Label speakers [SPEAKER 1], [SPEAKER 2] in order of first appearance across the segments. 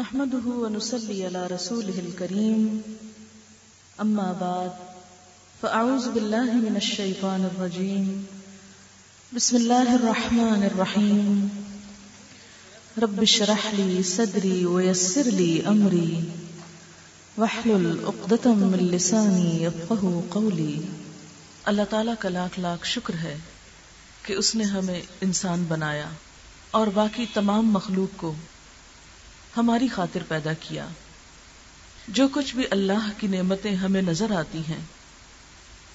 [SPEAKER 1] نحمده ونصلي على رسوله الكريم. أما بعد، فأعوذ بالله من الشيطان الرجيم. بسم الله الرحمن الرحيم. رب اشرح لي صدري ويسر لي أمري. واحلل عقدة من لساني يفقه قولي. اللہ تعالیٰ کا لاکھ لاکھ شکر ہے کہ اس نے ہمیں انسان بنایا اور باقی تمام مخلوق کو ہماری خاطر پیدا کیا۔ جو کچھ بھی اللہ کی نعمتیں ہمیں نظر آتی ہیں،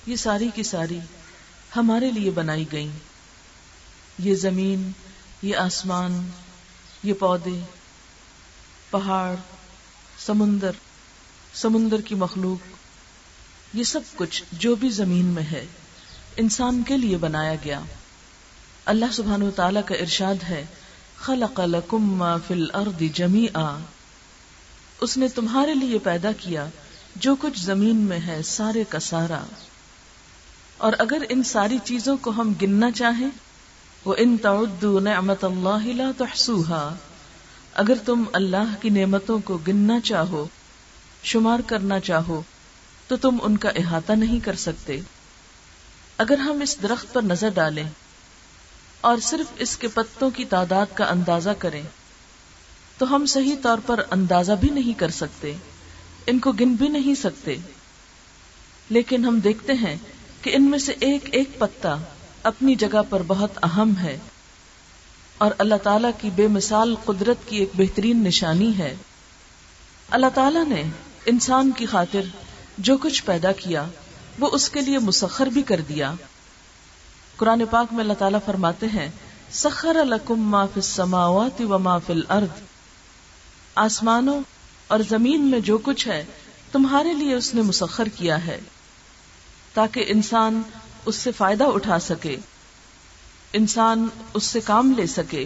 [SPEAKER 1] یہ ساری کی ساری ہمارے لیے بنائی گئی یہ زمین، یہ آسمان، یہ پودے، پہاڑ، سمندر سمندر کی مخلوق، یہ سب کچھ جو بھی زمین میں ہے، انسان کے لیے بنایا گیا۔ اللہ سبحانہ و تعالی کا ارشاد ہے خلق لکم ما فی الارض جمیعا۔ اس نے تمہارے لیے پیدا کیا جو کچھ زمین میں ہے سارے کا سارا۔ اور اگر ان ساری چیزوں کو ہم گننا چاہیں، وہ ان تعدو نعمت اللہ لا تحسوها اگر تم اللہ کی نعمتوں کو گننا چاہو، شمار کرنا چاہو، تو تم ان کا احاطہ نہیں کر سکتے۔ اگر ہم اس درخت پر نظر ڈالیں اور صرف اس کے پتوں کی تعداد کا اندازہ کریں تو ہم صحیح طور پر اندازہ بھی نہیں کر سکتے، ان کو گن بھی نہیں سکتے۔ لیکن ہم دیکھتے ہیں کہ ان میں سے ایک ایک پتا اپنی جگہ پر بہت اہم ہے اور اللہ تعالی کی بے مثال قدرت کی ایک بہترین نشانی ہے۔ اللہ تعالی نے انسان کی خاطر جو کچھ پیدا کیا وہ اس کے لیے مسخر بھی کر دیا۔ قرآن پاک میں اللہ تعالیٰ فرماتے ہیں، سخر لکم ما فی السماوات و ما فی الارض۔ آسمانوں اور زمین میں جو کچھ ہے، تمہارے لیے اس نے مسخر کیا ہے۔ تاکہ انسان اس سے فائدہ اٹھا سکے۔ انسان اس سے کام لے سکے۔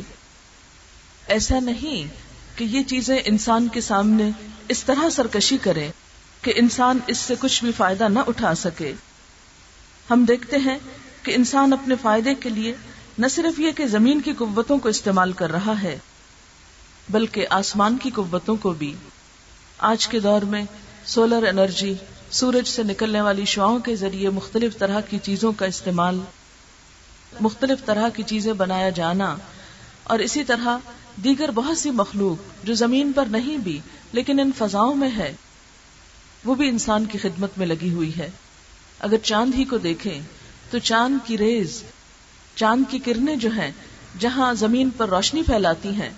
[SPEAKER 1] ایسا نہیں کہ یہ چیزیں انسان کے سامنے اس طرح سرکشی کریں کہ انسان اس سے کچھ بھی فائدہ نہ اٹھا سکے۔ ہم دیکھتے ہیں کہ انسان اپنے فائدے کے لیے نہ صرف یہ کہ زمین کی قوتوں کو استعمال کر رہا ہے، بلکہ آسمان کی قوتوں کو بھی۔ آج کے دور میں سولر انرجی سورج سے نکلنے والی شعاؤں کے ذریعے مختلف طرح کی چیزوں کا استعمال، مختلف طرح کی چیزیں بنایا جانا اور اسی طرح دیگر بہت سی مخلوق جو زمین پر نہیں بھی لیکن ان فضاؤں میں ہے، وہ بھی انسان کی خدمت میں لگی ہوئی ہے۔ اگر چاند ہی کو دیکھیں تو چاند کی ریز، چاند کی کرنیں جو ہیں، جہاں زمین پر روشنی پھیلاتی ہیں،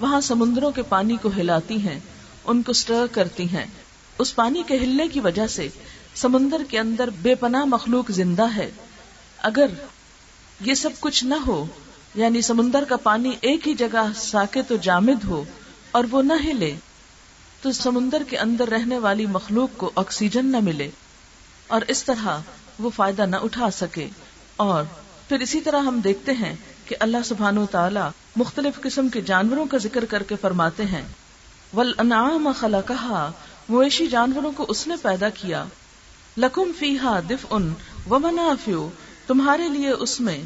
[SPEAKER 1] وہاں سمندروں کے پانی کو ہلاتی ہیں، ان کو سٹر کرتی ہیں۔ اس پانی کے ہلنے کی وجہ سے سمندر کے اندر بے پناہ مخلوق زندہ ہے۔ اگر یہ سب کچھ نہ ہو یعنی سمندر کا پانی ایک ہی جگہ ساکے تو جامد ہو اور وہ نہ ہلے، تو سمندر کے اندر رہنے والی مخلوق کو آکسیجن نہ ملے۔ اور اس طرح وہ فائدہ نہ اٹھا سکے۔ اور پھر اسی طرح ہم دیکھتے ہیں کہ اللہ سبحان و تعالی مختلف قسم کے جانوروں کا ذکر کر کے فرماتے ہیں۔ ول انعام خلا کہا مویشی جانوروں کو اس نے پیدا کیا۔ لکم فی ہا دف ان و منافیو تمہارے لیے اس میں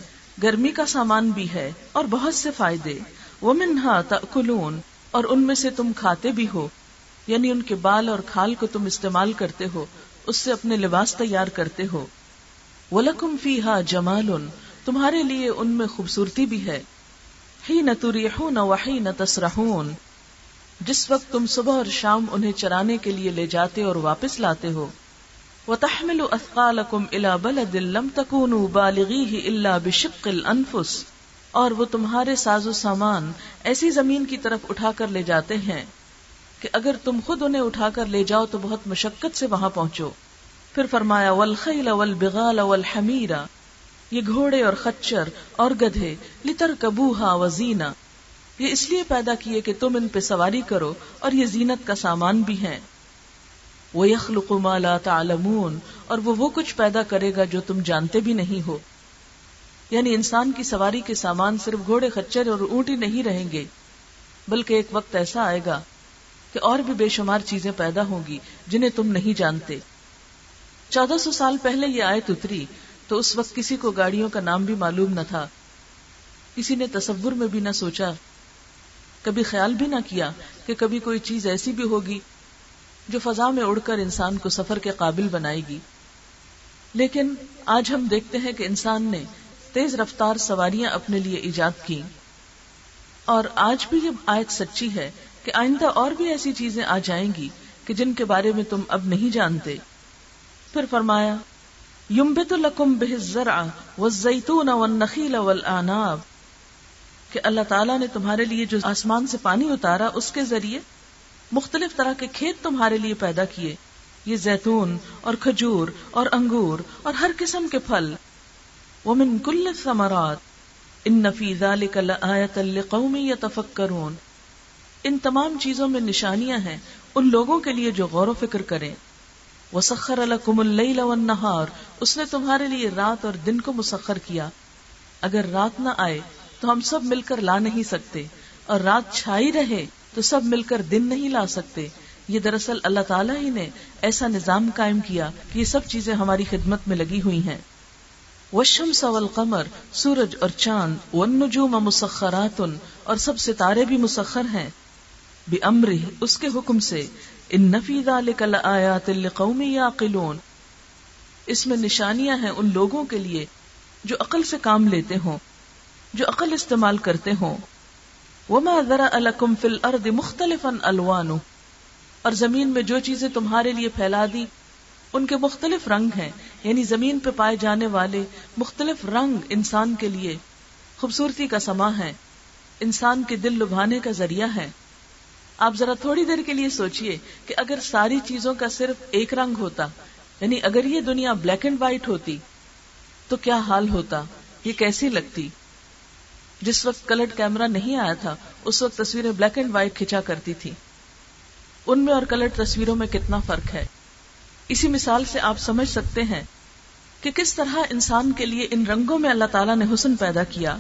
[SPEAKER 1] گرمی کا سامان بھی ہے اور بہت سے فائدے۔ وہ منہا تلون اور ان میں سے تم کھاتے بھی ہو۔ یعنی ان کے بال اور کھال کو تم استعمال کرتے ہو۔ اس سے اپنے لباس تیار کرتے ہو۔ وَلَكُمْ فِيهَا جَمَالٌ، تمہارے لیے ان میں خوبصورتی بھی ہے۔ ہی نہ تریحون وحی نہ تسرحون، جس وقت تم صبح اور شام انہیں چرانے کے لیے لے جاتے اور واپس لاتے ہو۔ وَتَحْمِلُ أَثْقَالَكُمْ إِلَى بَلَدٍ لَمْ تَكُونُوا بَالِغِيهِ إِلَّا بِشِقِّ الْأَنفُسِ، اور وہ تمہارے ساز و سامان ایسی زمین کی طرف اٹھا کر لے جاتے ہیں۔ کہ اگر تم خود انہیں اٹھا کر لے جاؤ تو بہت مشقت سے وہاں پہنچو۔ پھر فرمایا والخیل والبغال والحمیرا یہ گھوڑے اور خچر اور گدھے لتر کبوہا وزینا یہ اس لیے پیدا کیے کہ تم ان پہ سواری کرو اور یہ زینت کا سامان بھی ہے وہ یخلق ما لا تعلمون، اور وہ وہ کچھ پیدا کرے گا جو تم جانتے بھی نہیں ہو۔ یعنی انسان کی سواری کے سامان صرف گھوڑے، خچر اور اونٹی نہیں رہیں گے، بلکہ ایک وقت ایسا آئے گا کہ اور بھی بے شمار چیزیں پیدا ہوں گی جنہیں تم نہیں جانتے۔ چودہ سو سال پہلے یہ آیت اتری تو اس وقت کسی کو گاڑیوں کا نام بھی معلوم نہ تھا۔ کسی نے تصور میں بھی نہ سوچا، کبھی خیال بھی نہ کیا کہ کبھی کوئی چیز ایسی بھی ہوگی جو فضا میں اڑ کر انسان کو سفر کے قابل بنائے گی۔ لیکن آج ہم دیکھتے ہیں کہ انسان نے تیز رفتار سواریاں اپنے لیے ایجاد کی اور آج بھی یہ آیت سچی ہے کہ آئندہ اور بھی ایسی چیزیں آ جائیں گی کہ جن کے بارے میں تم اب نہیں جانتے۔ پھر فرمایا، یمبت لکم بہ الزرع والزیتون والنخیل والآناب کہ اللہ تعالیٰ نے تمہارے لیے جو آسمان سے پانی اتارا، اس کے ذریعے مختلف طرح کے کھیت تمہارے لیے پیدا کیے۔ یہ زیتون اور کھجور اور انگور اور ہر قسم کے پھل۔ ومن کل ثمرات ان فی ذلک لآیت لقوم یتفکرون۔ ان تمام چیزوں میں نشانیاں ہیں، ان لوگوں کے لیے جو غور و فکر کریں۔ وسخر لکم اللیل والنہار اس نے تمہارے لیے رات اور دن کو مسخر کیا۔ اگر رات نہ آئے، تو ہم سب مل کر لا نہیں سکتے۔ اور رات چھائی رہے، تو سب مل کر دن نہیں لا سکتے۔ یہ دراصل اللہ تعالیٰ ہی نے ایسا نظام قائم کیا کہ یہ سب چیزیں ہماری خدمت میں لگی ہوئی ہیں۔ وشم سول قمر سورج اور چاند ون نجوم مسخرات، اور سب ستارے بھی مسخر ہیں۔ بے امر اس کے حکم سے ان نفید آیات قومی یا قلون اس میں نشانیاں ہیں ان لوگوں کے لیے جو عقل سے کام لیتے ہوں، جو عقل استعمال کرتے ہوں۔ وما ذرا الکم فل ارد مختلف الوان اور زمین میں جو چیزیں تمہارے لیے پھیلا دی، ان کے مختلف رنگ ہیں۔ یعنی زمین پہ پائے جانے والے مختلف رنگ انسان کے لیے خوبصورتی کا سما ہے، انسان کے دل لبھانے کا ذریعہ ہے۔ آپ ذرا تھوڑی دیر کے لیے سوچئے کہ اگر ساری چیزوں کا صرف ایک رنگ ہوتا یعنی اگر یہ دنیا بلیک اینڈ وائٹ ہوتی، تو کیا حال ہوتا؟ یہ کیسی لگتی؟ جس وقت کلرڈ کیمرا نہیں آیا تھا، اس وقت تصویریں بلیک اینڈ وائٹ کھچا کرتی تھی ان میں اور کلرڈ تصویروں میں کتنا فرق ہے؟ اسی مثال سے آپ سمجھ سکتے ہیں کہ کس طرح انسان کے لیے ان رنگوں میں اللہ تعالیٰ نے حسن پیدا کیا۔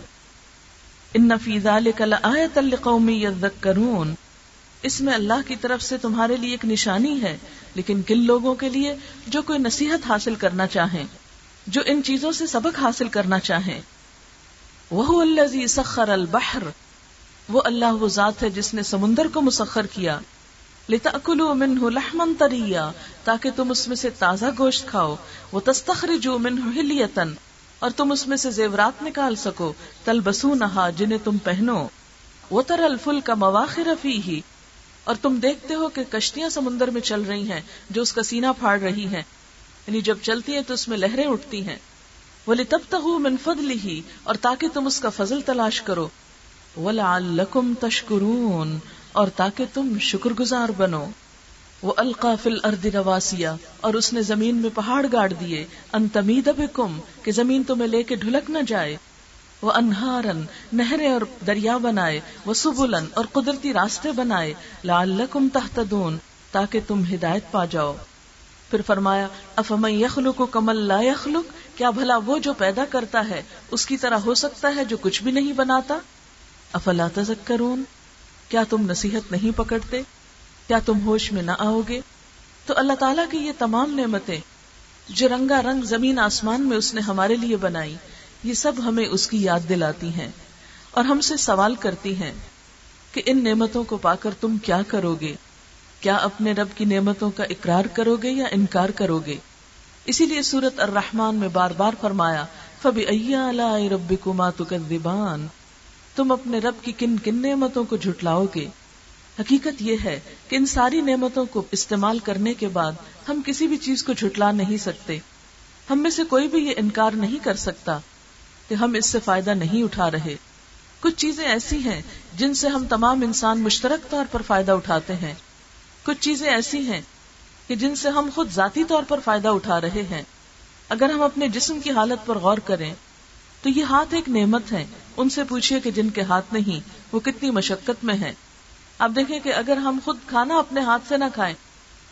[SPEAKER 1] ان نفیز آیت القومی کرون اس میں اللہ کی طرف سے تمہارے لیے ایک نشانی ہے، لیکن کن لوگوں کے لیے جو کوئی نصیحت حاصل کرنا چاہیں، جو ان چیزوں سے سبق حاصل کرنا چاہیں۔ وہ اللہ سخر البحر۔ وہ اللہ وہ ذات ہے جس نے سمندر کو مسخر کیا۔ لتا کلو من لحمن تریا تاکہ تم اس میں سے تازہ گوشت کھاؤ۔ وہ تستخر جو من اور تم اس میں سے زیورات نکال سکو۔ تل بسو نہا جنہیں تم پہنو۔ وہ تر الفل کا مواخر فی ہی اور تم دیکھتے ہو کہ کشتیاں سمندر میں چل رہی ہیں، جو اس کا سینہ پھاڑ رہی ہیں۔ یعنی جب چلتی ہیں تو اس میں لہریں اٹھتی ہیں۔ بولے تب تک من فضل ہی اور تاکہ تم اس کا فضل تلاش کرو۔ وَلَعَلَّكُمْ تَشْكُرُونَ اور تاکہ تم شکر گزار بنو۔ وہ القاف الارض رواسیا اور اس نے زمین میں پہاڑ گاڑ دیے۔ ان تمید بکم کہ زمین تمہیں لے کے ڈھلک نہ جائے۔ وہ انہارن نہریں اور دریا بنائے وہ سبلن اور قدرتی راستے بنائے، لعلکم تہتدون، تاکہ تم ہدایت پا جاؤ۔ پھر فرمایا، افمن یخلق کمل لا یخلق؟ کیا بھلا وہ جو پیدا کرتا ہے، اس کی طرح ہو سکتا ہے جو کچھ بھی نہیں بناتا؟ افلا تذکرون؟ کیا تم نصیحت نہیں پکڑتے؟ کیا تم ہوش میں نہ آؤ گے؟ تو اللہ تعالیٰ کی یہ تمام نعمتیں، جو رنگا رنگ زمین آسمان میں اس نے ہمارے لیے بنائی یہ سب ہمیں اس کی یاد دلاتی ہیں اور ہم سے سوال کرتی ہیں کہ ان نعمتوں کو پا کر تم کیا کرو گے؟ کیا اپنے رب کی نعمتوں کا اقرار کرو گے یا انکار کرو گے؟ اسی لیے سورت الرحمان میں بار بار فرمایا فبی رب کما تم اپنے رب کی کن کن نعمتوں کو جھٹلاؤ گے؟ حقیقت یہ ہے کہ ان ساری نعمتوں کو استعمال کرنے کے بعد ہم کسی بھی چیز کو جھٹلا نہیں سکتے۔ ہم میں سے کوئی بھی یہ انکار نہیں کر سکتا۔ کہ ہم اس سے فائدہ نہیں اٹھا رہے۔ کچھ چیزیں ایسی ہیں جن سے ہم تمام انسان مشترک طور پر فائدہ اٹھاتے ہیں۔ کچھ چیزیں ایسی ہیں کہ جن سے ہم خود ذاتی طور پر فائدہ اٹھا رہے ہیں۔ اگر ہم اپنے جسم کی حالت پر غور کریں، تو یہ ہاتھ ایک نعمت ہے ان سے پوچھئے کہ جن کے ہاتھ نہیں، وہ کتنی مشقت میں ہے آپ دیکھیں کہ اگر ہم خود کھانا اپنے ہاتھ سے نہ کھائیں،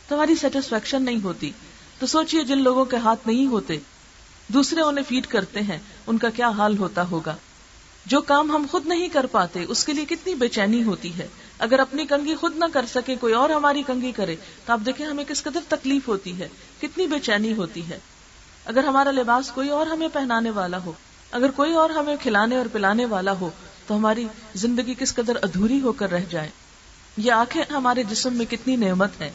[SPEAKER 1] تو ہماری سیٹسفیکشن نہیں ہوتی۔ تو سوچئے جن لوگوں کے ہاتھ نہیں ہوتے دوسرے انہیں فیڈ کرتے ہیں، ان کا کیا حال ہوتا ہوگا؟ جو کام ہم خود نہیں کر پاتے، اس کے لیے کتنی بے چینی ہوتی ہے۔ اگر اپنی کنگھی خود نہ کر سکے، کوئی اور ہماری کنگھی کرے، تو آپ دیکھیں ہمیں کس قدر تکلیف ہوتی ہے، کتنی بے چینی ہوتی ہے۔ اگر ہمارا لباس کوئی اور ہمیں پہنانے والا ہو، اگر کوئی اور ہمیں کھلانے اور پلانے والا ہو، تو تو ہماری زندگی کس قدر ادھوری ہو کر رہ جائے۔ یہ آنکھیں ہمارے جسم میں کتنی نعمت ہے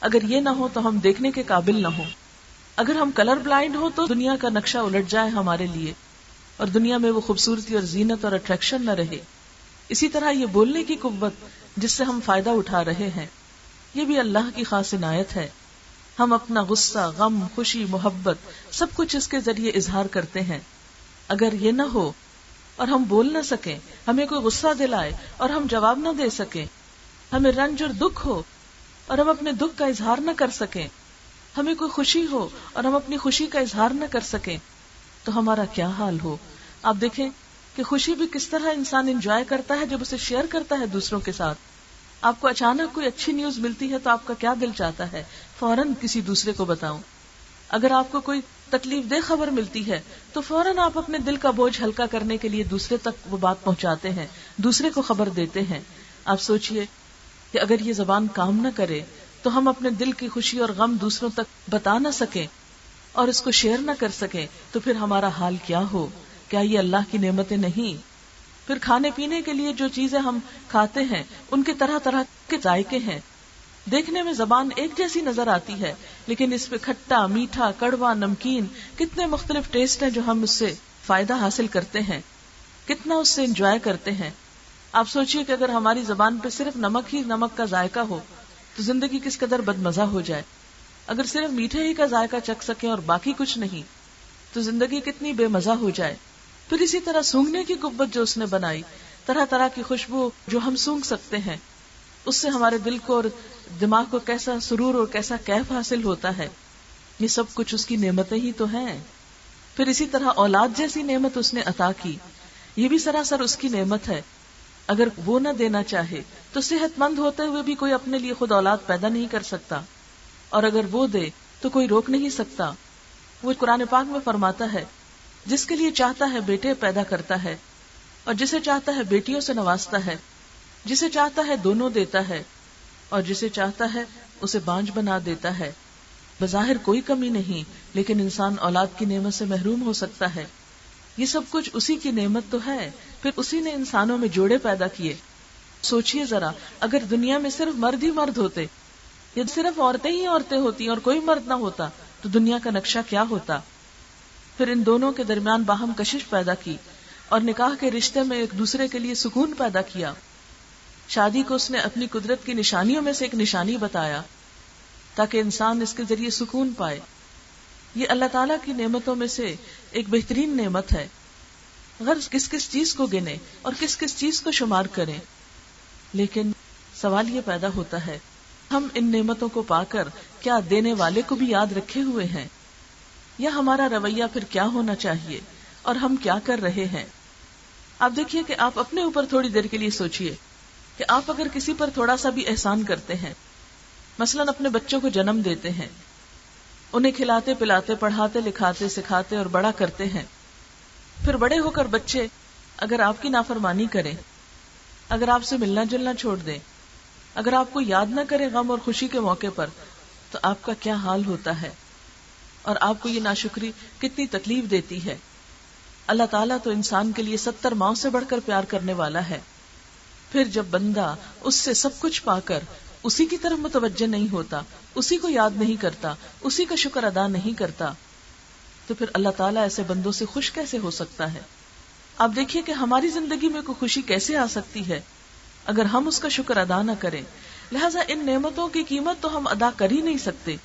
[SPEAKER 1] اگر یہ نہ ہو تو ہم دیکھنے کے قابل نہ ہو اگر ہم کلر بلائنڈ ہو تو دنیا کا نقشہ الٹ جائے ہمارے لیے اور دنیا میں وہ خوبصورتی اور زینت اور اٹریکشن نہ رہے۔ اسی طرح یہ بولنے کی قوت جس سے ہم فائدہ اٹھا رہے ہیں، یہ بھی اللہ کی خاص عنایت ہے۔ ہم اپنا غصہ، غم، خوشی، محبت سب کچھ اس کے ذریعے اظہار کرتے ہیں۔ اگر یہ نہ ہو اور ہم بول نہ سکیں، ہمیں کوئی غصہ دلائے اور ہم جواب نہ دے سکیں، ہمیں رنج اور دکھ ہو اور ہم اپنے دکھ کا اظہار نہ کر سکیں۔ ہمیں کوئی خوشی ہو اور ہم اپنی خوشی کا اظہار نہ کر سکیں، تو ہمارا کیا حال ہو؟ آپ دیکھیں کہ خوشی بھی کس طرح انسان انجوائے کرتا ہے جب اسے شیئر کرتا ہے دوسروں کے ساتھ۔ آپ کو اچانک کوئی اچھی نیوز ملتی ہے تو آپ کا کیا دل چاہتا ہے؟ فوراً کسی دوسرے کو بتاؤں۔ اگر آپ کو کوئی تکلیف دہ خبر ملتی ہے تو فوراً آپ اپنے دل کا بوجھ ہلکا کرنے کے لیے دوسرے تک وہ بات پہنچاتے ہیں، دوسرے کو خبر دیتے ہیں۔ آپ سوچئے کہ اگر یہ زبان کام نہ کرے تو ہم اپنے دل کی خوشی اور غم دوسروں تک بتا نہ سکیں اور اس کو شیئر نہ کر سکیں تو پھر ہمارا حال کیا ہو؟ کیا یہ اللہ کی نعمتیں نہیں؟ پھر کھانے پینے کے لیے جو چیزیں ہم کھاتے ہیں، ان کے طرح طرح کے ذائقے ہیں۔ دیکھنے میں زبان ایک جیسی نظر آتی ہے، لیکن اس پہ کھٹا، میٹھا، کڑوا، نمکین کتنے مختلف ٹیسٹ ہیں جو ہم اس سے فائدہ حاصل کرتے ہیں۔ کتنا اس سے انجوائے کرتے ہیں۔ آپ سوچئے کہ اگر ہماری زبان پہ صرف نمک ہی نمک کا ذائقہ ہو تو زندگی کس قدر بد مزہ ہو جائے۔ اگر صرف میٹھے ہی کا ذائقہ چکھ سکے اور باقی کچھ نہیں، تو زندگی کتنی بے مزہ ہو جائے۔ پھر اسی طرح سونگنے کی قبت جو اس نے بنائی، طرح طرح کی خوشبو جو ہم سونگ سکتے ہیں، اس سے ہمارے دل کو اور دماغ کو کیسا سرور اور کیسا کیف حاصل ہوتا ہے۔ یہ سب کچھ اس کی نعمتیں ہی تو ہیں۔ پھر اسی طرح اولاد جیسی نعمت اس نے عطا کی۔ یہ بھی سراسر اس کی نعمت ہے۔ اگر وہ نہ دینا چاہے تو صحت مند ہوتے ہوئے بھی کوئی اپنے لیے خود اولاد پیدا نہیں کر سکتا۔ اور اگر وہ دے تو کوئی روک نہیں سکتا۔ وہ قرآن پاک میں فرماتا ہے، جس کے لیے چاہتا ہے بیٹے پیدا کرتا ہے، اور جسے چاہتا ہے بیٹیوں سے نوازتا ہے، جسے چاہتا ہے دونوں دیتا ہے، اور جسے چاہتا ہے اسے بانج بنا دیتا ہے۔ بظاہر کوئی کمی نہیں، لیکن انسان اولاد کی نعمت سے محروم ہو سکتا ہے۔ یہ سب کچھ اسی کی نعمت تو ہے۔ پھر اسی نے انسانوں میں جوڑے پیدا کیے۔ سوچئے ذرا، اگر دنیا میں صرف مرد ہی مرد ہوتے، یا صرف عورتیں ہی عورتیں ہوتی اور کوئی مرد نہ ہوتا، تو دنیا کا نقشہ کیا ہوتا؟ پھر ان دونوں کے درمیان باہم کشش پیدا کی اور نکاح کے رشتے میں ایک دوسرے کے لیے سکون پیدا کیا۔ شادی کو اس نے اپنی قدرت کی نشانیوں میں سے ایک نشانی بتایا تاکہ انسان اس کے ذریعے سکون پائے۔ یہ اللہ تعالیٰ کی نعمتوں میں سے ایک بہترین نعمت ہے۔ غرض کس کس چیز کو گنے اور کس کس چیز کو شمار کریں۔ لیکن سوال یہ پیدا ہوتا ہے، ہم ان نعمتوں کو پا کر کیا دینے والے کو بھی یاد رکھے ہوئے ہیں؟ یا ہمارا رویہ پھر کیا ہونا چاہیے اور ہم کیا کر رہے ہیں؟ آپ دیکھیے کہ آپ اپنے اوپر تھوڑی دیر کے لیے سوچئے کہ آپ اگر کسی پر تھوڑا سا بھی احسان کرتے ہیں، مثلا اپنے بچوں کو جنم دیتے ہیں انہیں کھلاتے پلاتے، پڑھاتے، لکھاتے، سکھاتے اور بڑا کرتے ہیں۔ پھر بڑے ہو کر بچے اگر آپ کی نافرمانی کریں، اگر آپ سے ملنا جلنا چھوڑ دیں، اگر آپ کو یاد نہ کرے غم اور خوشی کے موقع پر، تو آپ کا کیا حال ہوتا ہے؟ اور آپ کو یہ ناشکری کتنی تکلیف دیتی ہے؟ اللہ تعالیٰ تو انسان کے لیے ستر ماؤں سے بڑھ کر پیار کرنے والا ہے۔ پھر جب بندہ اس سے سب کچھ پا کر اسی کی طرف متوجہ نہیں ہوتا، اسی کو یاد نہیں کرتا، اسی کا شکر ادا نہیں کرتا۔ تو پھر اللہ تعالیٰ ایسے بندوں سے خوش کیسے ہو سکتا ہے؟ آپ دیکھیے کہ ہماری زندگی میں کوئی خوشی کیسے آ سکتی ہے؟ اگر ہم اس کا شکر ادا نہ کریں، لہٰذا ان نعمتوں کی قیمت تو ہم ادا کر ہی نہیں سکتے۔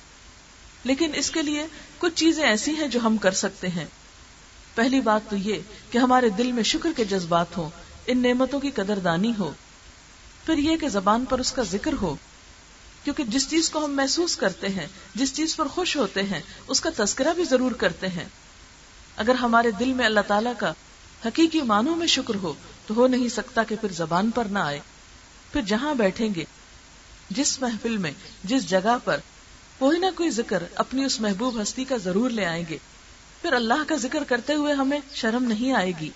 [SPEAKER 1] لیکن اس کے لیے کچھ چیزیں ایسی ہیں جو ہم کر سکتے ہیں۔ پہلی بات تو یہ کہ ہمارے دل میں شکر کے جذبات ہوں، ان نعمتوں کی قدر دانی ہو۔ پھر یہ کہ زبان پر اس کا ذکر ہو۔ کیونکہ جس چیز کو ہم محسوس کرتے ہیں، جس چیز پر خوش ہوتے ہیں، اس کا تذکرہ بھی ضرور کرتے ہیں۔ اگر ہمارے دل میں اللہ تعالیٰ کا حقیقی معنوں میں شکر ہو، تو ہو نہیں سکتا کہ پھر زبان پر نہ آئے۔ پھر جہاں بیٹھیں گے، جس محفل میں، جس جگہ پر کوئی نہ کوئی ذکر اپنی اس محبوب ہستی کا ضرور لے آئیں گے۔ پھر اللہ کا ذکر کرتے ہوئے ہمیں شرم نہیں آئے گی۔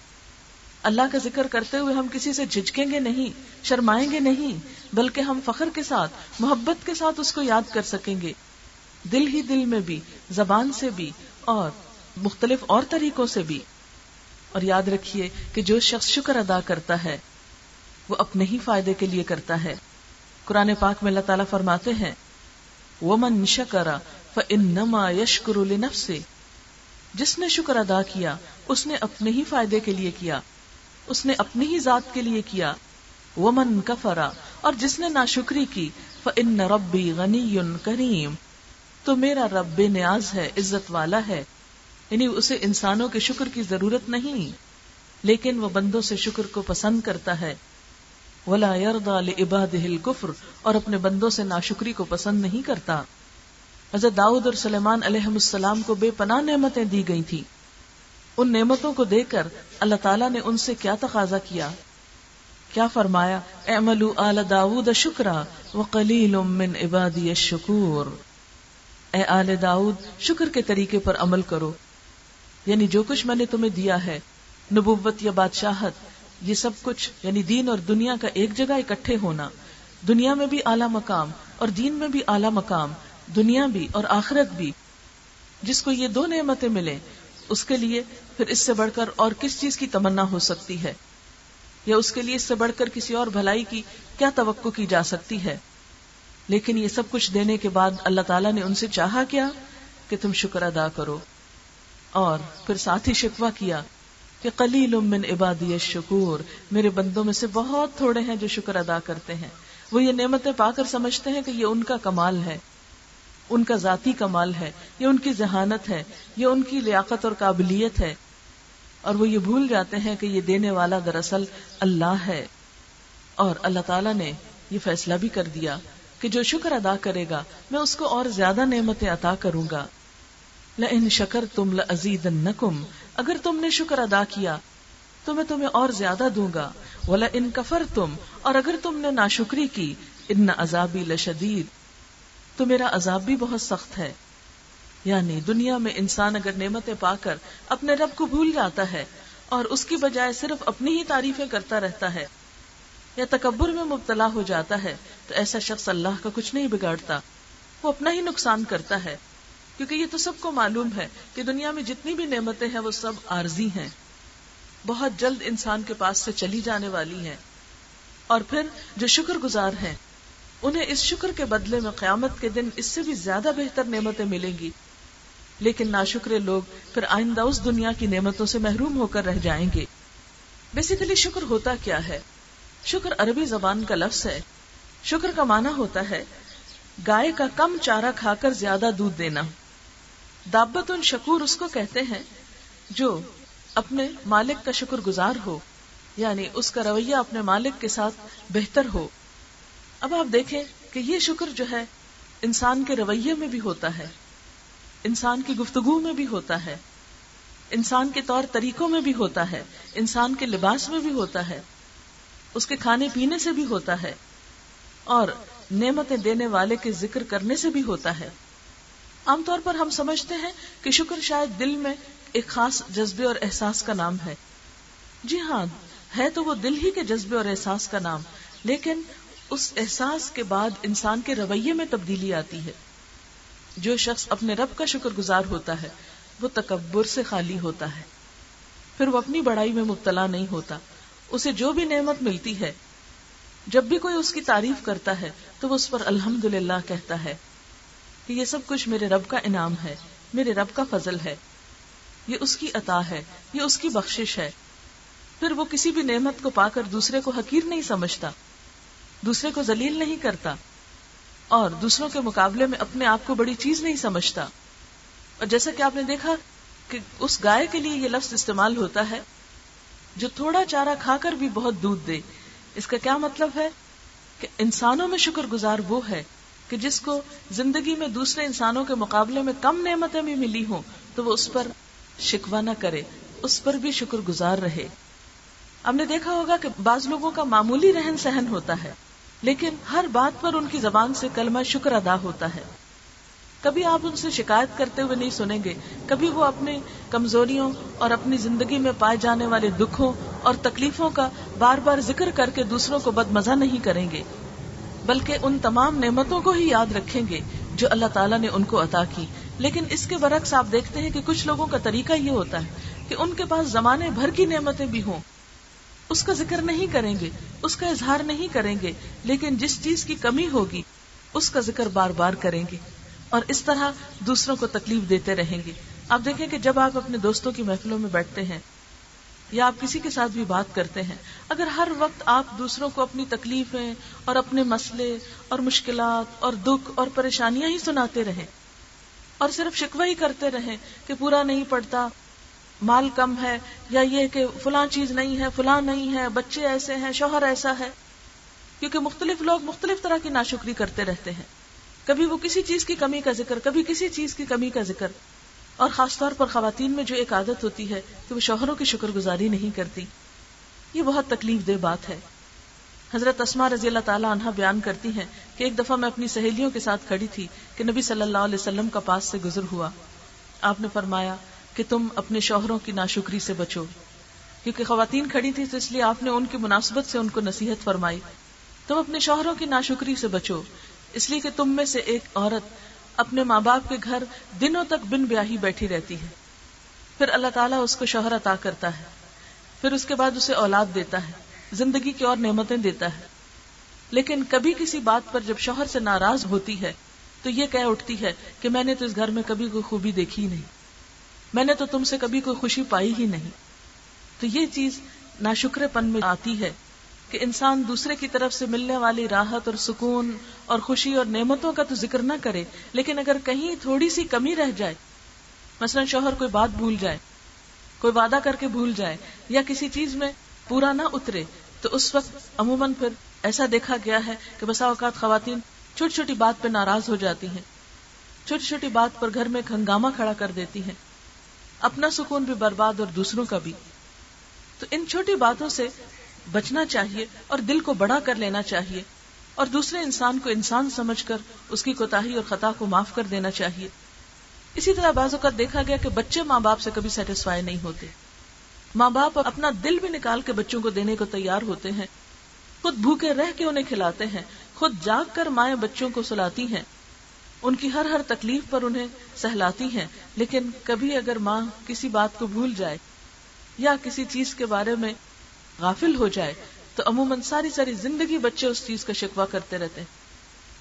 [SPEAKER 1] اللہ کا ذکر کرتے ہوئے ہم کسی سے جھجکیں گے نہیں، شرمائیں گے نہیں، بلکہ ہم فخر کے ساتھ، محبت کے ساتھ اس کو یاد کر سکیں گے۔ دل ہی دل میں بھی، زبان سے بھی، اور مختلف اور طریقوں سے بھی۔ اور یاد رکھیے کہ جو شخص شکر ادا کرتا ہے، وہ اپنے ہی فائدے کے لیے کرتا ہے۔ قرآن پاک میں اللہ تعالیٰ فرماتے ہیں وہ من شکرا فنما یشکر جس نے شکر ادا کیا، اس نے اپنے ہی فائدے کے لیے کیا۔ اس نے اپنی ہی ذات کے لیے کیا۔ وہ من کفرا اور جس نے ناشکری کی فن ربی غنی کریم تو میرا رب بے نیاز ہے، عزت والا ہے۔ یعنی اسے انسانوں کے شکر کی ضرورت نہیں۔ لیکن وہ بندوں سے شکر کو پسند کرتا ہے۔ ولا يرضى لعباده الكفر، اور اپنے بندوں سے ناشکری کو پسند نہیں کرتا۔ حضرت داؤد اور سلیمان علیہ السلام کو بے پناہ نعمتیں دی گئی تھی ان نعمتوں کو دے کر اللہ تعالیٰ نے ان سے کیا تقاضا کیا؟ کیا فرمایا؟ اعملوا آل داود شکرا وقلیل من عبادی الشکور۔ اے آل داود شکر کے طریقے پر عمل کرو۔ یعنی جو کچھ میں نے تمہیں دیا ہے، نبوت یا بادشاہت، یہ سب کچھ یعنی دین اور دنیا کا ایک جگہ اکٹھے ہونا۔ دنیا میں بھی اعلی مقام اور دین میں بھی اعلی مقام، دنیا بھی اور آخرت بھی۔ جس کو یہ دو نعمتیں ملے اس کے لیے پھر اس سے بڑھ کر اور کس چیز کی تمنا ہو سکتی ہے؟ یا اس کے لیے اس سے بڑھ کر کسی اور بھلائی کی کیا توقع کی جا سکتی ہے؟ لیکن یہ سب کچھ دینے کے بعد اللہ تعالیٰ نے ان سے چاہا کیا کہ تم شکر ادا کرو۔ اور پھر ساتھ ہی شکوا کیا کہ قلیل من عبادی شکور میرے بندوں میں سے بہت تھوڑے ہیں جو شکر ادا کرتے ہیں۔ وہ یہ نعمتیں پا کر سمجھتے ہیں کہ یہ ان کا کمال ہے۔ ان کا ذاتی کمال ہے، یہ ان کی ذہانت ہے، یہ ان کی لیاقت اور قابلیت ہے۔ اور وہ یہ بھول جاتے ہیں کہ یہ دینے والا دراصل اللہ ہے۔ اور اللہ تعالیٰ نے یہ فیصلہ بھی کر دیا کہ جو شکر ادا کرے گا، میں اس کو اور زیادہ نعمتیں عطا کروں گا۔ لَإِن شَكَرْتُمْ لَأَزِيدَنَّكُمْ اگر تم نے شکر ادا کیا، تو میں تمہیں اور زیادہ دوں گا۔ ولا ان کفر تم اور اگر تم نے ناشکری کی، ان عذابی لشدید۔ تو میرا عذاب بھی بہت سخت ہے۔ یعنی دنیا میں انسان اگر نعمتیں پا کر اپنے رب کو بھول جاتا ہے اور اس کی بجائے صرف اپنی ہی تعریفیں کرتا رہتا ہے یا تکبر میں مبتلا ہو جاتا ہے، تو ایسا شخص اللہ کا کچھ نہیں بگاڑتا۔ وہ اپنا ہی نقصان کرتا ہے۔ کیونکہ یہ تو سب کو معلوم ہے کہ دنیا میں جتنی بھی نعمتیں ہیں وہ سب عارضی ہیں۔ بہت جلد انسان کے پاس سے چلی جانے والی ہیں۔ اور پھر جو شکر گزار ہیں انہیں اس شکر کے بدلے میں قیامت کے دن اس سے بھی زیادہ بہتر نعمتیں ملیں گی۔ لیکن ناشکرے لوگ پھر آئندہ اس دنیا کی نعمتوں سے محروم ہو کر رہ جائیں گے۔ بیسیکلی شکر ہوتا کیا ہے؟ شکر عربی زبان کا لفظ ہے۔ شکر کا معنی ہوتا ہے گائے کا کم چارہ کھا کر زیادہ دودھ دینا۔ دابت ان شکور اس کو کہتے ہیں جو اپنے مالک کا شکر گزار ہو یعنی اس کا رویہ اپنے مالک کے ساتھ بہتر ہو۔ اب آپ دیکھیں کہ یہ شکر جو ہے انسان کے رویے میں بھی ہوتا ہے، انسان کی گفتگو میں بھی ہوتا ہے، انسان کے طور طریقوں میں بھی ہوتا ہے، انسان کے لباس میں بھی ہوتا ہے، اس کے کھانے پینے سے بھی ہوتا ہے، اور نعمتیں دینے والے کے ذکر کرنے سے بھی ہوتا ہے۔ عام طور پر ہم سمجھتے ہیں کہ شکر شاید دل میں ایک خاص جذبے اور احساس کا نام ہے۔ جی ہاں ہے تو وہ دل ہی کے جذبے اور احساس کا نام، لیکن اس احساس کے بعد انسان کے رویے میں تبدیلی آتی ہے۔ جو شخص اپنے رب کا شکر گزار ہوتا ہے، وہ تکبر سے خالی ہوتا ہے۔ پھر وہ اپنی بڑائی میں مبتلا نہیں ہوتا۔ اسے جو بھی نعمت ملتی ہے، جب بھی کوئی اس کی تعریف کرتا ہے، تو وہ اس پر الحمد کہتا ہے کہ یہ سب کچھ میرے رب کا انعام ہے، میرے رب کا فضل ہے۔ یہ اس کی عطا ہے، یہ اس کی بخشش ہے۔ پھر وہ کسی بھی نعمت کو پا کر دوسرے کو حقیر نہیں سمجھتا۔ دوسرے کو ذلیل نہیں کرتا اور دوسروں کے مقابلے میں اپنے آپ کو بڑی چیز نہیں سمجھتا۔ اور جیسا کہ آپ نے دیکھا کہ اس گائے کے لیے یہ لفظ استعمال ہوتا ہے جو تھوڑا چارہ کھا کر بھی بہت دودھ دے۔ اس کا کیا مطلب ہے؟ کہ انسانوں میں شکر گزار وہ ہے کہ جس کو زندگی میں دوسرے انسانوں کے مقابلے میں کم نعمتیں بھی ملی ہوں تو وہ اس پر شکوا نہ کرے، اس پر بھی شکر گزار رہے۔ ہم نے دیکھا ہوگا کہ بعض لوگوں کا معمولی رہن سہن ہوتا ہے۔ لیکن ہر بات پر ان کی زبان سے کلمہ شکر ادا ہوتا ہے۔ کبھی آپ ان سے شکایت کرتے ہوئے نہیں سنیں گے، کبھی وہ اپنی کمزوریوں اور اپنی زندگی میں پائے جانے والے دکھوں اور تکلیفوں کا بار بار ذکر کر کے دوسروں کو بد مزہ نہیں کریں گے، بلکہ ان تمام نعمتوں کو ہی یاد رکھیں گے جو اللہ تعالیٰ نے ان کو عطا کی۔ لیکن اس کے برعکس آپ دیکھتے ہیں کہ کچھ لوگوں کا طریقہ یہ ہوتا ہے کہ ان کے پاس زمانے بھر کی نعمتیں بھی ہوں۔ اس کا ذکر نہیں کریں گے، اس کا اظہار نہیں کریں گے، لیکن جس چیز کی کمی ہوگی، اس کا ذکر بار بار کریں گے اور اس طرح دوسروں کو تکلیف دیتے رہیں گے۔ آپ دیکھیں کہ جب آپ اپنے دوستوں کی محفلوں میں بیٹھتے ہیں یا آپ کسی کے ساتھ بھی بات کرتے ہیں، اگر ہر وقت آپ دوسروں کو اپنی تکلیفیں اور اپنے مسئلے اور مشکلات اور دکھ اور پریشانیاں ہی سناتے رہیں اور صرف شکوہ ہی کرتے رہیں کہ پورا نہیں پڑتا مال کم ہے یا یہ کہ فلاں چیز نہیں ہے، فلاں نہیں ہے، بچے ایسے ہیں، شوہر ایسا ہے۔ کیونکہ مختلف لوگ مختلف طرح کی ناشکری کرتے رہتے ہیں۔ کبھی وہ کسی چیز کی کمی کا ذکر، کبھی کسی چیز کی کمی کا ذکر۔ اور خاص طور پر خواتین میں جو ایک عادت ہوتی ہے کہ وہ شوہروں کی شکر گزاری نہیں کرتی۔ یہ بہت تکلیف دہ بات ہے۔ حضرت اسما رضی اللہ تعالیٰ عنہ بیان کرتی ہیں کہ ایک دفعہ میں اپنی سہیلیوں کے ساتھ کھڑی تھی کہ نبی صلی اللہ علیہ وسلم کا پاس سے گزر ہوا۔ آپ نے فرمایا کہ تم اپنے شوہروں کی ناشکری سے بچو۔ کیونکہ خواتین کھڑی تھی تو اس لیے آپ نے ان کی مناسبت سے ان کو نصیحت فرمائی۔ تم اپنے شوہروں کی ناشکری سے بچو، اس لیے کہ تم میں سے ایک عورت اپنے ماں باپ کے گھر دنوں تک بن بیاہی بیٹھی رہتی ہے۔ پھر اللہ تعالیٰ اس کو شوہر عطا کرتا ہے۔ پھر اس کے بعد اسے اولاد دیتا ہے، زندگی کی اور نعمتیں دیتا ہے۔ لیکن کبھی کسی بات پر جب شوہر سے ناراض ہوتی ہے، تو یہ کہہ اٹھتی ہے کہ میں نے تو اس گھر میں کبھی کوئی خوبی دیکھی ہی نہیں۔ میں نے تو تم سے کبھی کوئی خوشی پائی ہی نہیں۔ تو یہ چیز ناشکر پن میں آتی ہے کہ انسان دوسرے کی طرف سے ملنے والی راحت اور سکون اور خوشی اور نعمتوں کا تو ذکر نہ کرے، لیکن اگر کہیں تھوڑی سی کمی رہ جائے، مثلا شوہر کوئی بات بھول جائے، کوئی وعدہ کر کے بھول جائے یا کسی چیز میں پورا نہ اترے، تو اس وقت عموماً پھر ایسا دیکھا گیا ہے کہ بسا اوقات خواتین چھوٹی چھوٹی بات پہ ناراض ہو جاتی ہیں، چھوٹی چھوٹی بات پر گھر میں ہنگامہ کھڑا کر دیتی ہیں۔ اپنا سکون بھی برباد اور دوسروں کا بھی۔ تو ان چھوٹی باتوں سے بچنا چاہیے اور دل کو بڑا کر لینا چاہیے اور دوسرے انسان کو انسان سمجھ کر اس کی کوتاہی اور خطا کو معاف کر دینا چاہیے۔ اسی طرح بعض اوقات دیکھا گیا کہ بچے ماں باپ سے کبھی سیٹسفائی نہیں ہوتے۔ ماں باپ اپنا دل بھی نکال کے بچوں کو دینے کو تیار ہوتے ہیں۔ خود بھوکے رہ کے انہیں کھلاتے ہیں۔ خود جاگ کر مائیں بچوں کو سلاتی ہیں۔ ان کی ہر ہر تکلیف پر انہیں سہلاتی ہیں، لیکن کبھی اگر ماں کسی بات کو بھول جائے یا کسی چیز کے بارے میں غافل ہو جائے، تو عموماً ساری ساری زندگی بچے اس چیز کا شکوا کرتے رہتے ہیں۔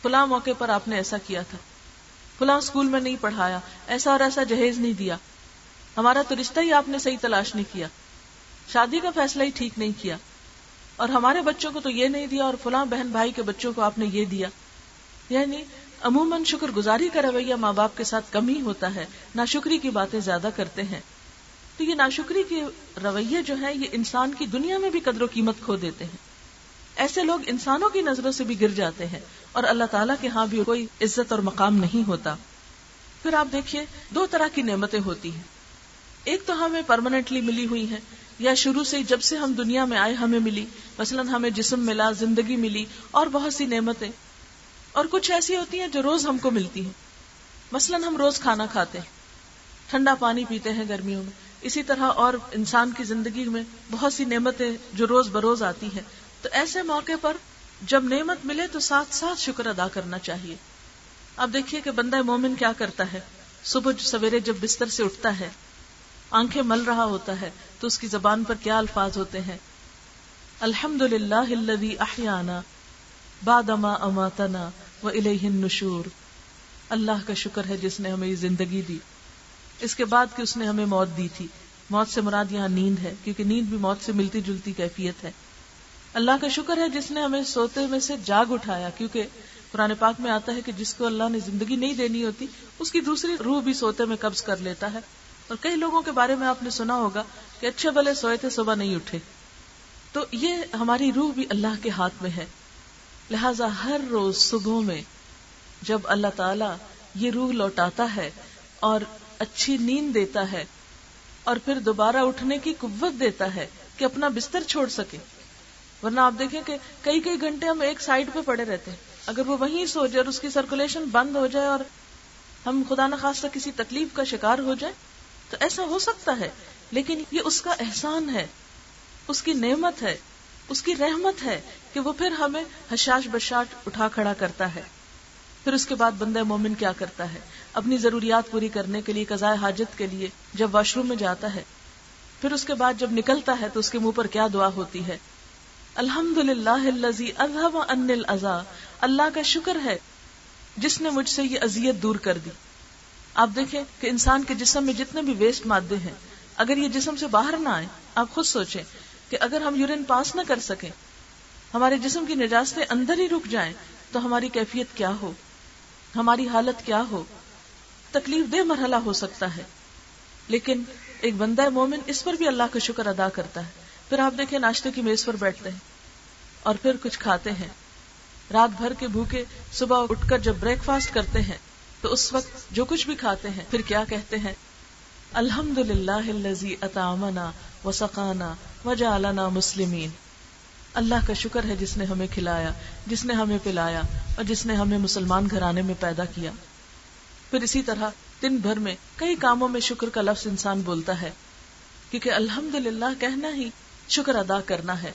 [SPEAKER 1] فلاں موقع پر آپ نے ایسا کیا تھا۔ فلاں اسکول میں نہیں پڑھایا، ایسا اور ایسا جہیز نہیں دیا۔ ہمارا تو رشتہ ہی آپ نے صحیح تلاش نہیں کیا۔ شادی کا فیصلہ ہی ٹھیک نہیں کیا۔ اور ہمارے بچوں کو تو یہ نہیں دیا اور فلاں بہن بھائی کے بچوں کو آپ نے یہ دیا۔ یعنی عموماً شکر گزاری کا رویہ ماں باپ کے ساتھ کم ہی ہوتا ہے، ناشکری کی باتیں زیادہ کرتے ہیں۔ تو یہ ناشکری کے رویے جو ہے یہ انسان کی دنیا میں بھی قدر و قیمت کھو دیتے ہیں۔ ایسے لوگ انسانوں کی نظروں سے بھی گر جاتے ہیں اور اللہ تعالیٰ کے ہاں بھی کوئی عزت اور مقام نہیں ہوتا۔ پھر آپ دیکھیے، دو طرح کی نعمتیں ہوتی ہیں۔ ایک تو ہمیں پرماننٹلی ملی ہوئی ہیں، یا شروع سے جب سے ہم دنیا میں آئے ہمیں ملی۔ مثلا ہمیں جسم ملا، زندگی ملی اور بہت سی نعمتیں۔ اور کچھ ایسی ہوتی ہیں جو روز ہم کو ملتی ہیں۔ مثلا ہم روز کھانا کھاتے ہیں۔ ٹھنڈا پانی پیتے ہیں گرمیوں میں۔ اسی طرح اور انسان کی زندگی میں بہت سی نعمتیں جو روز بروز آتی ہیں۔ تو ایسے موقع پر جب نعمت ملے تو ساتھ ساتھ شکر ادا کرنا چاہیے۔ اب دیکھیے کہ بندہ مومن کیا کرتا ہے۔ صبح سویرے جب بستر سے اٹھتا ہے، آنکھیں مل رہا ہوتا ہے تو اس کی زبان پر کیا الفاظ ہوتے ہیں؟ الحمد للہ بادما اماتنا و النشور۔ اللہ کا شکر ہے جس نے ہمیں یہ زندگی دی۔ اس کے بعد کہ اس نے ہمیں موت دی تھی۔ موت سے مراد یہاں نیند ہے، کیونکہ نیند بھی موت سے ملتی جلتی کیفیت ہے۔ اللہ کا شکر ہے جس نے ہمیں سوتے میں سے جاگ اٹھایا، کیونکہ قرآن پاک میں آتا ہے کہ جس کو اللہ نے زندگی نہیں دینی ہوتی، اس کی دوسری روح بھی سوتے میں قبض کر لیتا ہے۔ اور کئی لوگوں کے بارے میں آپ نے سنا ہوگا کہ اچھے بلے سوئے تھے، صبح نہیں اٹھے۔ تو یہ ہماری روح بھی اللہ کے ہاتھ میں ہے۔ لہذا ہر روز صبح میں جب اللہ تعالی یہ روح لوٹاتا ہے اور اچھی نیند دیتا ہے اور پھر دوبارہ اٹھنے کی قوت دیتا ہے کہ اپنا بستر چھوڑ سکے، ورنہ آپ دیکھیں کہ کئی کئی گھنٹے ہم ایک سائڈ پہ پڑے رہتے ہیں۔ اگر وہ وہیں سو جائے اور اس کی سرکولیشن بند ہو جائے اور ہم خدا نخواستہ کسی تکلیف کا شکار ہو جائے تو ایسا ہو سکتا ہے۔ لیکن یہ اس کا احسان ہے، اس کی نعمت ہے، اس کی رحمت ہے کہ وہ پھر ہمیں حشاش بشاٹ اٹھا کھڑا کرتا ہے۔ پھر اس کے بعد بندہ مومن کیا کرتا ہے؟ اپنی ضروریات پوری کرنے کے لیے، قضاء حاجت کے لیے جب واش روم میں جاتا ہے۔ پھر اس کے بعد جب نکلتا ہے تو اس کے منہ پر کیا دعا ہوتی ہے؟ الحمد للہ اللہ کا شکر ہے جس نے مجھ سے یہ اذیت دور کر دی۔ آپ دیکھیں کہ انسان کے جسم میں جتنے بھی ویسٹ مادے ہیں، اگر یہ جسم سے باہر نہ آئے آپ خود سوچیں کہ اگر ہم یورین پاس نہ کر سکیں ہمارے جسم کی نجاستیں اندر ہی رک جائیں تو ہماری کیفیت کیا ہو؟ ہماری حالت کیا ہو؟ تکلیف دہ مرحلہ ہو سکتا ہے۔ لیکن ایک بندہ مومن اس پر بھی اللہ کا شکر ادا کرتا ہے۔ پھر آپ دیکھیں ناشتے کی میز پر بیٹھتے ہیں اور پھر کچھ کھاتے ہیں۔ رات بھر کے بھوکے صبح اٹھ کر جب بریک فاسٹ کرتے ہیں تو اس وقت جو کچھ بھی کھاتے ہیں، پھر کیا کہتے ہیں؟ الحمد للہ اطامنا و سقانا مسلمین۔ اللہ کا شکر ہے جس نے ہمیں کھلایا، جس نے ہمیں پلایا اور جس نے ہمیں مسلمان گھرانے میں پیدا کیا۔ پھر اسی طرح دن بھر میں کئی کاموں میں شکر کا لفظ انسان بولتا ہے، کیونکہ الحمد للہ کہنا ہی شکر ادا کرنا ہے۔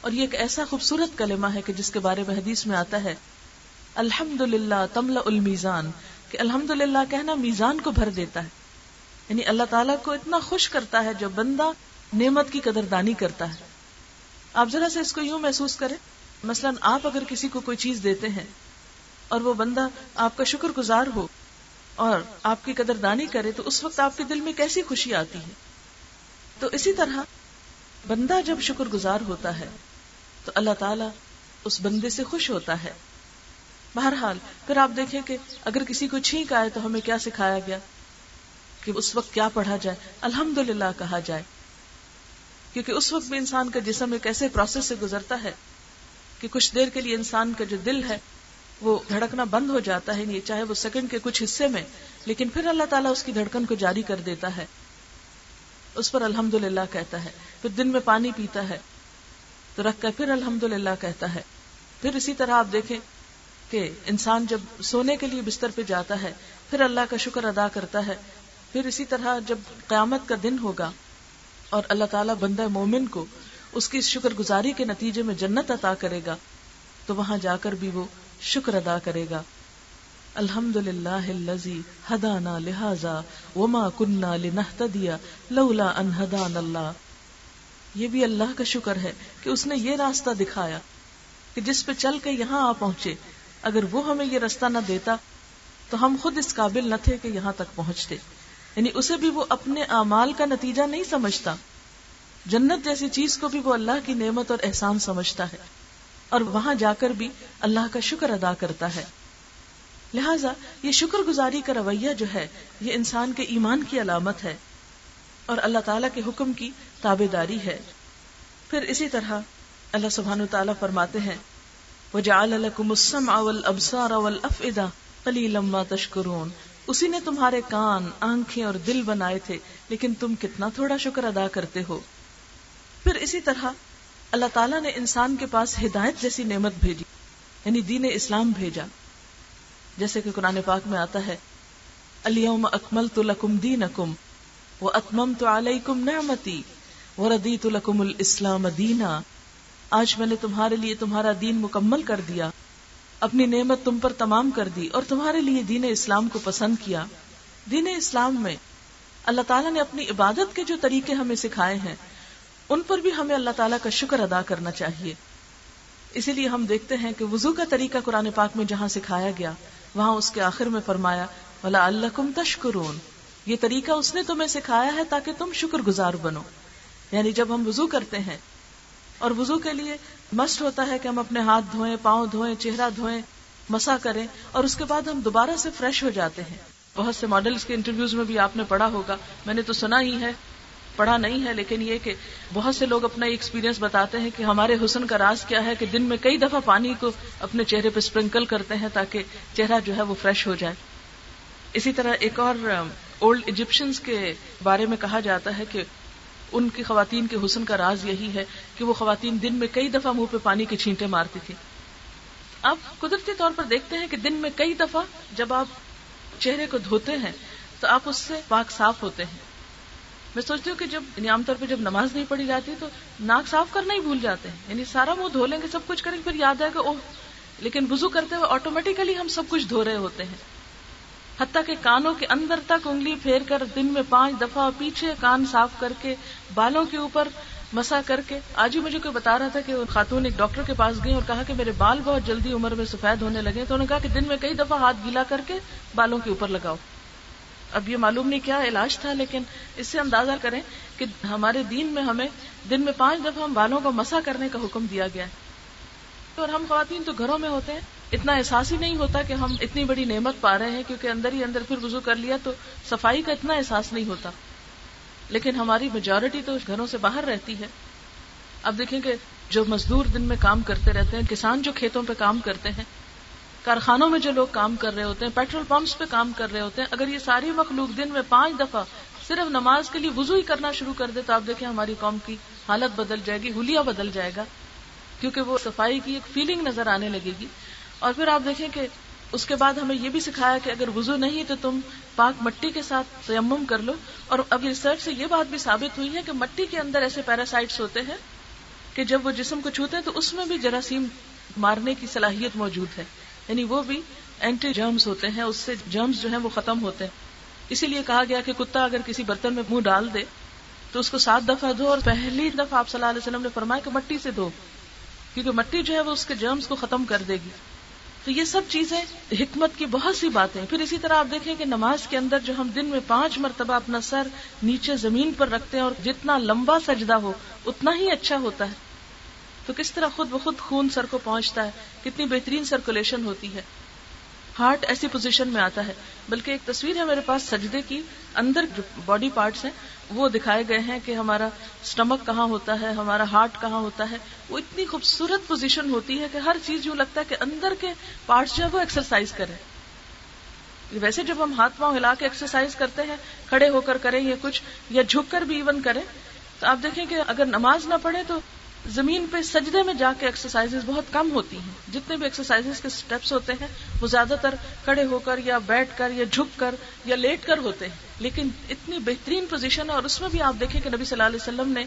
[SPEAKER 1] اور یہ ایک ایسا خوبصورت کلمہ ہے کہ جس کے بارے میں حدیث میں آتا ہے الحمد للہ تمل المیزان، کہ الحمد للہ کہنا میزان کو بھر دیتا ہے۔ یعنی اللہ تعالیٰ کو اتنا خوش کرتا ہے جو بندہ نعمت کی قدر دانی کرتا ہے۔ آپ ذرا سے اس کو یوں محسوس کریں، مثلا آپ اگر کسی کو کوئی چیز دیتے ہیں اور وہ بندہ آپ کا شکر گزار ہو اور آپ کی قدر دانی کرے، تو اس وقت آپ کے دل میں کیسی خوشی آتی ہے؟ تو اسی طرح بندہ جب شکر گزار ہوتا ہے، تو اللہ تعالیٰ اس بندے سے خوش ہوتا ہے۔ بہرحال پھر آپ دیکھیں کہ اگر کسی کو چھینک آئے تو ہمیں کیا سکھایا گیا؟ کہ اس وقت کیا پڑھا جائے؟ الحمد کہا جائے۔ کیونکہ اس وقت بھی انسان کا جسم ایک ایسے پروسیس سے گزرتا ہے کہ کچھ دیر کے لیے انسان کا جو دل ہے وہ دھڑکنا بند ہو جاتا ہے نہیں چاہے وہ سیکنڈ کے کچھ حصے میں، لیکن پھر اللہ تعالیٰ اس کی دھڑکن کو جاری کر دیتا ہے۔ اس پر الحمد للہ کہتا ہے۔ پھر دن میں پانی پیتا ہے، تو رکھ کر پھر الحمد للہ کہتا ہے۔ پھر اسی طرح آپ دیکھیں کہ انسان جب سونے کے لیے بستر پہ جاتا ہے، پھر اللہ کا شکر ادا کرتا ہے۔ پھر اسی طرح جب قیامت کا دن ہوگا اور اللہ تعالیٰ بندہ مومن کو اس کی شکر گزاری کے نتیجے میں جنت عطا کرے گا، تو وہاں جا کر بھی وہ شکر ادا کرے گا۔ الحمد للہ ہدانا لہذا وما کنہ لنہتدیا لولا ان ہدان اللہ۔ یہ بھی اللہ کا شکر ہے کہ اس نے یہ راستہ دکھایا کہ جس پہ چل کے یہاں آ پہنچے۔ اگر وہ ہمیں یہ راستہ نہ دیتا تو ہم خود اس قابل نہ تھے کہ یہاں تک پہنچتے۔ یعنی اسے بھی وہ اپنے اعمال کا نتیجہ نہیں سمجھتا۔ جنت جیسی چیز کو بھی وہ اللہ کی نعمت اور احسان سمجھتا ہے۔ اور وہاں جا کر بھی اللہ کا شکر ادا کرتا ہے۔ لہذا یہ شکر گزاری کا رویہ جو ہے، یہ انسان کے ایمان کی علامت ہے۔ اور اللہ تعالیٰ کے حکم کی تابے داری ہے۔ پھر اسی طرح اللہ سبحان تعالیٰ فرماتے ہیں وہ تشکرون اسی نے تمہارے کان، آنکھیں اور دل بنائے تھے، لیکن تم کتنا تھوڑا شکر ادا کرتے ہو۔ پھر اسی طرح اللہ تعالیٰ نے انسان کے پاس ہدایت جیسی نعمت بھیجی یعنی دین اسلام بھیجا۔ جیسے کہ قرآن پاک میں آتا ہے الم اکمل تو لکم دین اکم علیکم نعمتی وہ ردی تو لکم الاسلام دینا۔ آج میں نے تمہارے لیے تمہارا دین مکمل کر دیا۔ اپنی نعمت تم پر تمام کر دی اور تمہارے لیے دین اسلام کو پسند کیا۔ دین اسلام میں اللہ تعالیٰ نے اپنی عبادت کے جو طریقے ہمیں سکھائے ہیں، ان پر بھی ہمیں اللہ تعالیٰ کا شکر ادا کرنا چاہیے۔ اسی لیے ہم دیکھتے ہیں کہ وضو کا طریقہ قرآن پاک میں جہاں سکھایا گیا، وہاں اس کے آخر میں فرمایا ولا اللہ کم تشکرون یہ طریقہ اس نے تمہیں سکھایا ہے تاکہ تم شکر گزار بنو۔ یعنی جب ہم وضو کرتے ہیں اور وضو کے لیے مسٹ ہوتا ہے کہ ہم اپنے ہاتھ دھوئیں، پاؤں دھوئیں، چہرہ دھوئیں، مسا کریں اور اس کے بعد ہم دوبارہ سے فریش ہو جاتے ہیں۔ بہت سے ماڈلز کے انٹرویوز میں بھی آپ نے پڑھا ہوگا۔ میں نے تو سنا ہی ہے، پڑھا نہیں ہے، لیکن یہ کہ بہت سے لوگ اپنا ایکسپیرینس بتاتے ہیں کہ ہمارے حسن کا راز کیا ہے کہ دن میں کئی دفعہ پانی کو اپنے چہرے پہ اسپرنکل کرتے ہیں تاکہ چہرہ جو ہے وہ فریش ہو جائے۔ اسی طرح ایک اور um, اولڈ ایجپشنس کے بارے میں کہا جاتا ہے کہ ان کی خواتین کے حسن کا راز یہی ہے کہ وہ خواتین دن میں کئی دفعہ منہ پہ پانی کے چھینٹے مارتی تھی آپ قدرتی طور پر دیکھتے ہیں کہ دن میں کئی دفعہ جب آپ چہرے کو دھوتے ہیں تو آپ اس سے پاک صاف ہوتے ہیں۔ میں سوچتی ہوں کہ جب یعنی عام طور پہ جب نماز نہیں پڑھی جاتی تو ناک صاف کرنا ہی بھول جاتے ہیں۔ یعنی سارا منہ دھو لیں گے، سب کچھ کریں گے، پھر یاد ہے کہ اوہ، لیکن وزو کرتے ہوئے آٹومیٹیکلی ہم سب کچھ دھو رہے ہوتے ہیں۔ حتیٰ کہ کانوں کے اندر تک انگلی پھیر کر دن میں پانچ دفعہ پیچھے کان صاف کر کے بالوں کے اوپر مسا کر کے آج ہی مجھے کوئی بتا رہا تھا کہ خاتون ایک ڈاکٹر کے پاس گئی اور کہا کہ میرے بال بہت جلدی عمر میں سفید ہونے لگے تو انہوں نے کہا کہ دن میں کئی دفعہ ہاتھ گیلا کر کے بالوں کے اوپر لگاؤ۔ اب یہ معلوم نہیں کیا علاج تھا، لیکن اس سے اندازہ کریں کہ ہمارے دین میں ہمیں دن میں پانچ دفعہ ہم بالوں کو مسا کرنے کا حکم دیا گیا ہے۔ اور ہم خواتین تو گھروں میں ہوتے ہیں۔ اتنا احساس ہی نہیں ہوتا کہ ہم اتنی بڑی نعمت پا رہے ہیں، کیونکہ اندر ہی اندر پھر وضو کر لیا تو صفائی کا اتنا احساس نہیں ہوتا۔ لیکن ہماری میجورٹی تو گھروں سے باہر رہتی ہے۔ اب دیکھیں کہ جو مزدور دن میں کام کرتے رہتے ہیں، کسان جو کھیتوں پہ کام کرتے ہیں، کارخانوں میں جو لوگ کام کر رہے ہوتے ہیں پیٹرول پمپس پہ کام کر رہے ہوتے ہیں، اگر یہ ساری مخلوق دن میں پانچ دفعہ صرف نماز کے لیے وضو ہی کرنا شروع کر دے تو آپ دیکھیں ہماری قوم کی حالت بدل جائے گی ہولیا بدل جائے گا۔ کیونکہ وہ صفائی کی ایک فیلنگ نظر آنے لگے گی۔ اور پھر آپ دیکھیں کہ اس کے بعد ہمیں یہ بھی سکھایا کہ اگر وضو نہیں تو تم پاک مٹی کے ساتھ تیمم کر لو۔ اور اب ریسرچ سے یہ بات بھی ثابت ہوئی ہے کہ مٹی کے اندر ایسے پیراسائٹس ہوتے ہیں کہ جب وہ جسم کو چھوتے ہیں تو اس میں بھی جراثیم مارنے کی صلاحیت موجود ہے۔ یعنی وہ بھی اینٹی جرمز ہوتے ہیں، اس سے جرمز جو ہیں وہ ختم ہوتے ہیں۔ اسی لیے کہا گیا کہ کتا اگر کسی برتن میں منہ ڈال دے تو اس کو سات دفعہ دھو۔ اور پہلی دفعہ آپ صلی اللہ علیہ وسلم نے فرمایا کہ مٹی سے دھو، کیونکہ مٹی جو ہے وہ اس کے جرمز کو ختم کر دے گی۔ تو یہ سب چیزیں حکمت کی بہت سی باتیں پھر اسی طرح آپ دیکھیں کہ نماز کے اندر جو ہم دن میں پانچ مرتبہ اپنا سر نیچے زمین پر رکھتے ہیں اور جتنا لمبا سجدہ ہو، اتنا ہی اچھا ہوتا ہے۔ تو کس طرح خود بخود خون سر کو پہنچتا ہے، کتنی بہترین سرکولیشن ہوتی ہے۔ ہارٹ ایسی پوزیشن میں آتا ہے۔ بلکہ ایک تصویر ہے میرے پاس سجدے کی، اندر جو باڈی پارٹس ہیں وہ دکھائے گئے ہیں کہ ہمارا اسٹمک کہاں ہوتا ہے، ہمارا ہارٹ کہاں ہوتا ہے۔ وہ اتنی خوبصورت پوزیشن ہوتی ہے کہ ہر چیز یوں لگتا ہے کہ اندر کے پارٹس جو ہے وہ ایکسرسائز کرے ویسے جب ہم ہاتھ پاؤں ہلا کے ایکسرسائز کرتے ہیں، کھڑے ہو کر کریں یا کچھ، یا جھک کر بھی ایون کریں، تو آپ دیکھیں کہ اگر نماز نہ پڑھے تو زمین پہ سجدے میں جا کے ایکسرسائز بہت کم ہوتی ہیں۔ جتنے بھی ایکسرسائز کے سٹیپس ہوتے ہیں، وہ زیادہ تر کھڑے ہو کر یا بیٹھ کر یا جھک کر یا لیٹ کر ہوتے ہیں۔ لیکن اتنی بہترین پوزیشن ہے اور اس میں بھی آپ دیکھیں کہ نبی صلی اللہ علیہ وسلم نے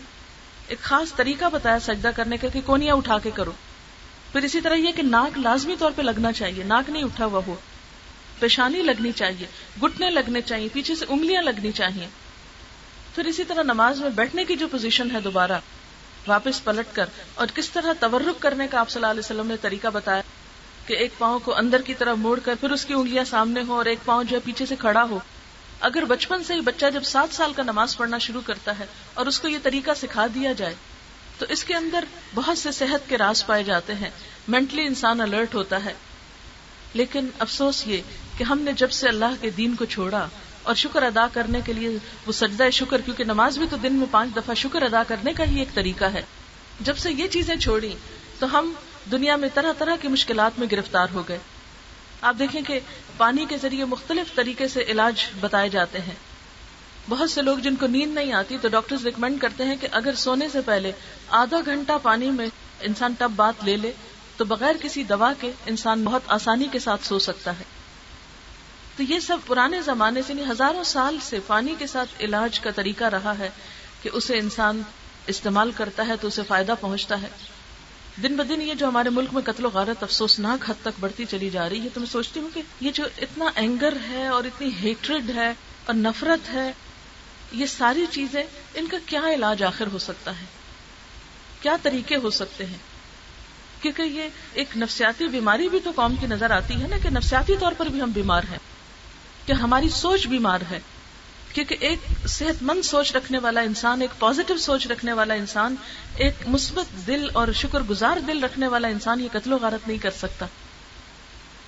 [SPEAKER 1] ایک خاص طریقہ بتایا سجدہ کرنے کا کہ کونیا اٹھا کے کرو۔ پھر اسی طرح یہ کہ ناک لازمی طور پہ لگنا چاہیے۔ ناک نہیں اٹھا ہوا ہو پیشانی لگنی چاہیے۔ گٹنے لگنے چاہیے۔ پیچھے سے انگلیاں لگنی چاہیے۔ پھر اسی طرح نماز میں بیٹھنے کی جو پوزیشن ہے دوبارہ۔ واپس پلٹ کر اور کس طرح تورک کرنے کا آپ صلی اللہ علیہ وسلم نے طریقہ بتایا کہ ایک پاؤں کو اندر کی طرف موڑ کر پھر اس کی انگلیاں سامنے ہو اور ایک پاؤں جو ہے پیچھے سے کھڑا ہو۔ اگر بچپن سے ہی بچہ جب سات سال کا نماز پڑھنا شروع کرتا ہے اور اس کو یہ طریقہ سکھا دیا جائے، تو اس کے اندر بہت سے صحت کے راز پائے جاتے ہیں۔ مینٹلی انسان الرٹ ہوتا ہے۔ لیکن افسوس یہ کہ ہم نے جب سے اللہ کے دین کو چھوڑا اور شکر ادا کرنے کے لیے وہ سجدہ شکر، کیونکہ نماز بھی تو دن میں پانچ دفعہ شکر ادا کرنے کا ہی ایک طریقہ ہے۔ جب سے یہ چیزیں چھوڑی تو ہم دنیا میں طرح طرح کی مشکلات میں گرفتار ہو گئے۔ آپ دیکھیں کہ پانی کے ذریعے مختلف طریقے سے علاج بتائے جاتے ہیں۔ بہت سے لوگ جن کو نیند نہیں آتی، تو ڈاکٹر ریکمینڈ کرتے ہیں کہ اگر سونے سے پہلے آدھا گھنٹہ پانی میں انسان ٹب بات لے لے، تو بغیر کسی دوا کے انسان بہت آسانی کے ساتھ سو سکتا ہے۔ تو یہ سب پرانے زمانے سے ہزاروں سال سے پانی کے ساتھ علاج کا طریقہ رہا ہے کہ اسے انسان استعمال کرتا ہے تو اسے فائدہ پہنچتا ہے۔ دن ب دن یہ جو ہمارے ملک میں قتل و غارت افسوسناک حد تک بڑھتی چلی جا رہی ہے، تو میں سوچتی ہوں کہ یہ جو اتنا اینگر ہے اور اتنی ہیٹریڈ ہے اور نفرت ہے، یہ ساری چیزیں ان کا کیا علاج آخر ہو سکتا ہے؟ کیا طریقے ہو سکتے ہیں؟ کیونکہ یہ ایک نفسیاتی بیماری بھی تو قوم کی نظر آتی ہے نا کہ نفسیاتی طور پر بھی ہم بیمار ہیں۔ کہ ہماری سوچ بیمار ہے۔ کیونکہ ایک صحت مند سوچ رکھنے والا انسان، ایک پازیٹو سوچ رکھنے والا انسان، ایک مثبت دل اور شکر گزار دل رکھنے والا انسان یہ قتل و غارت نہیں کر سکتا۔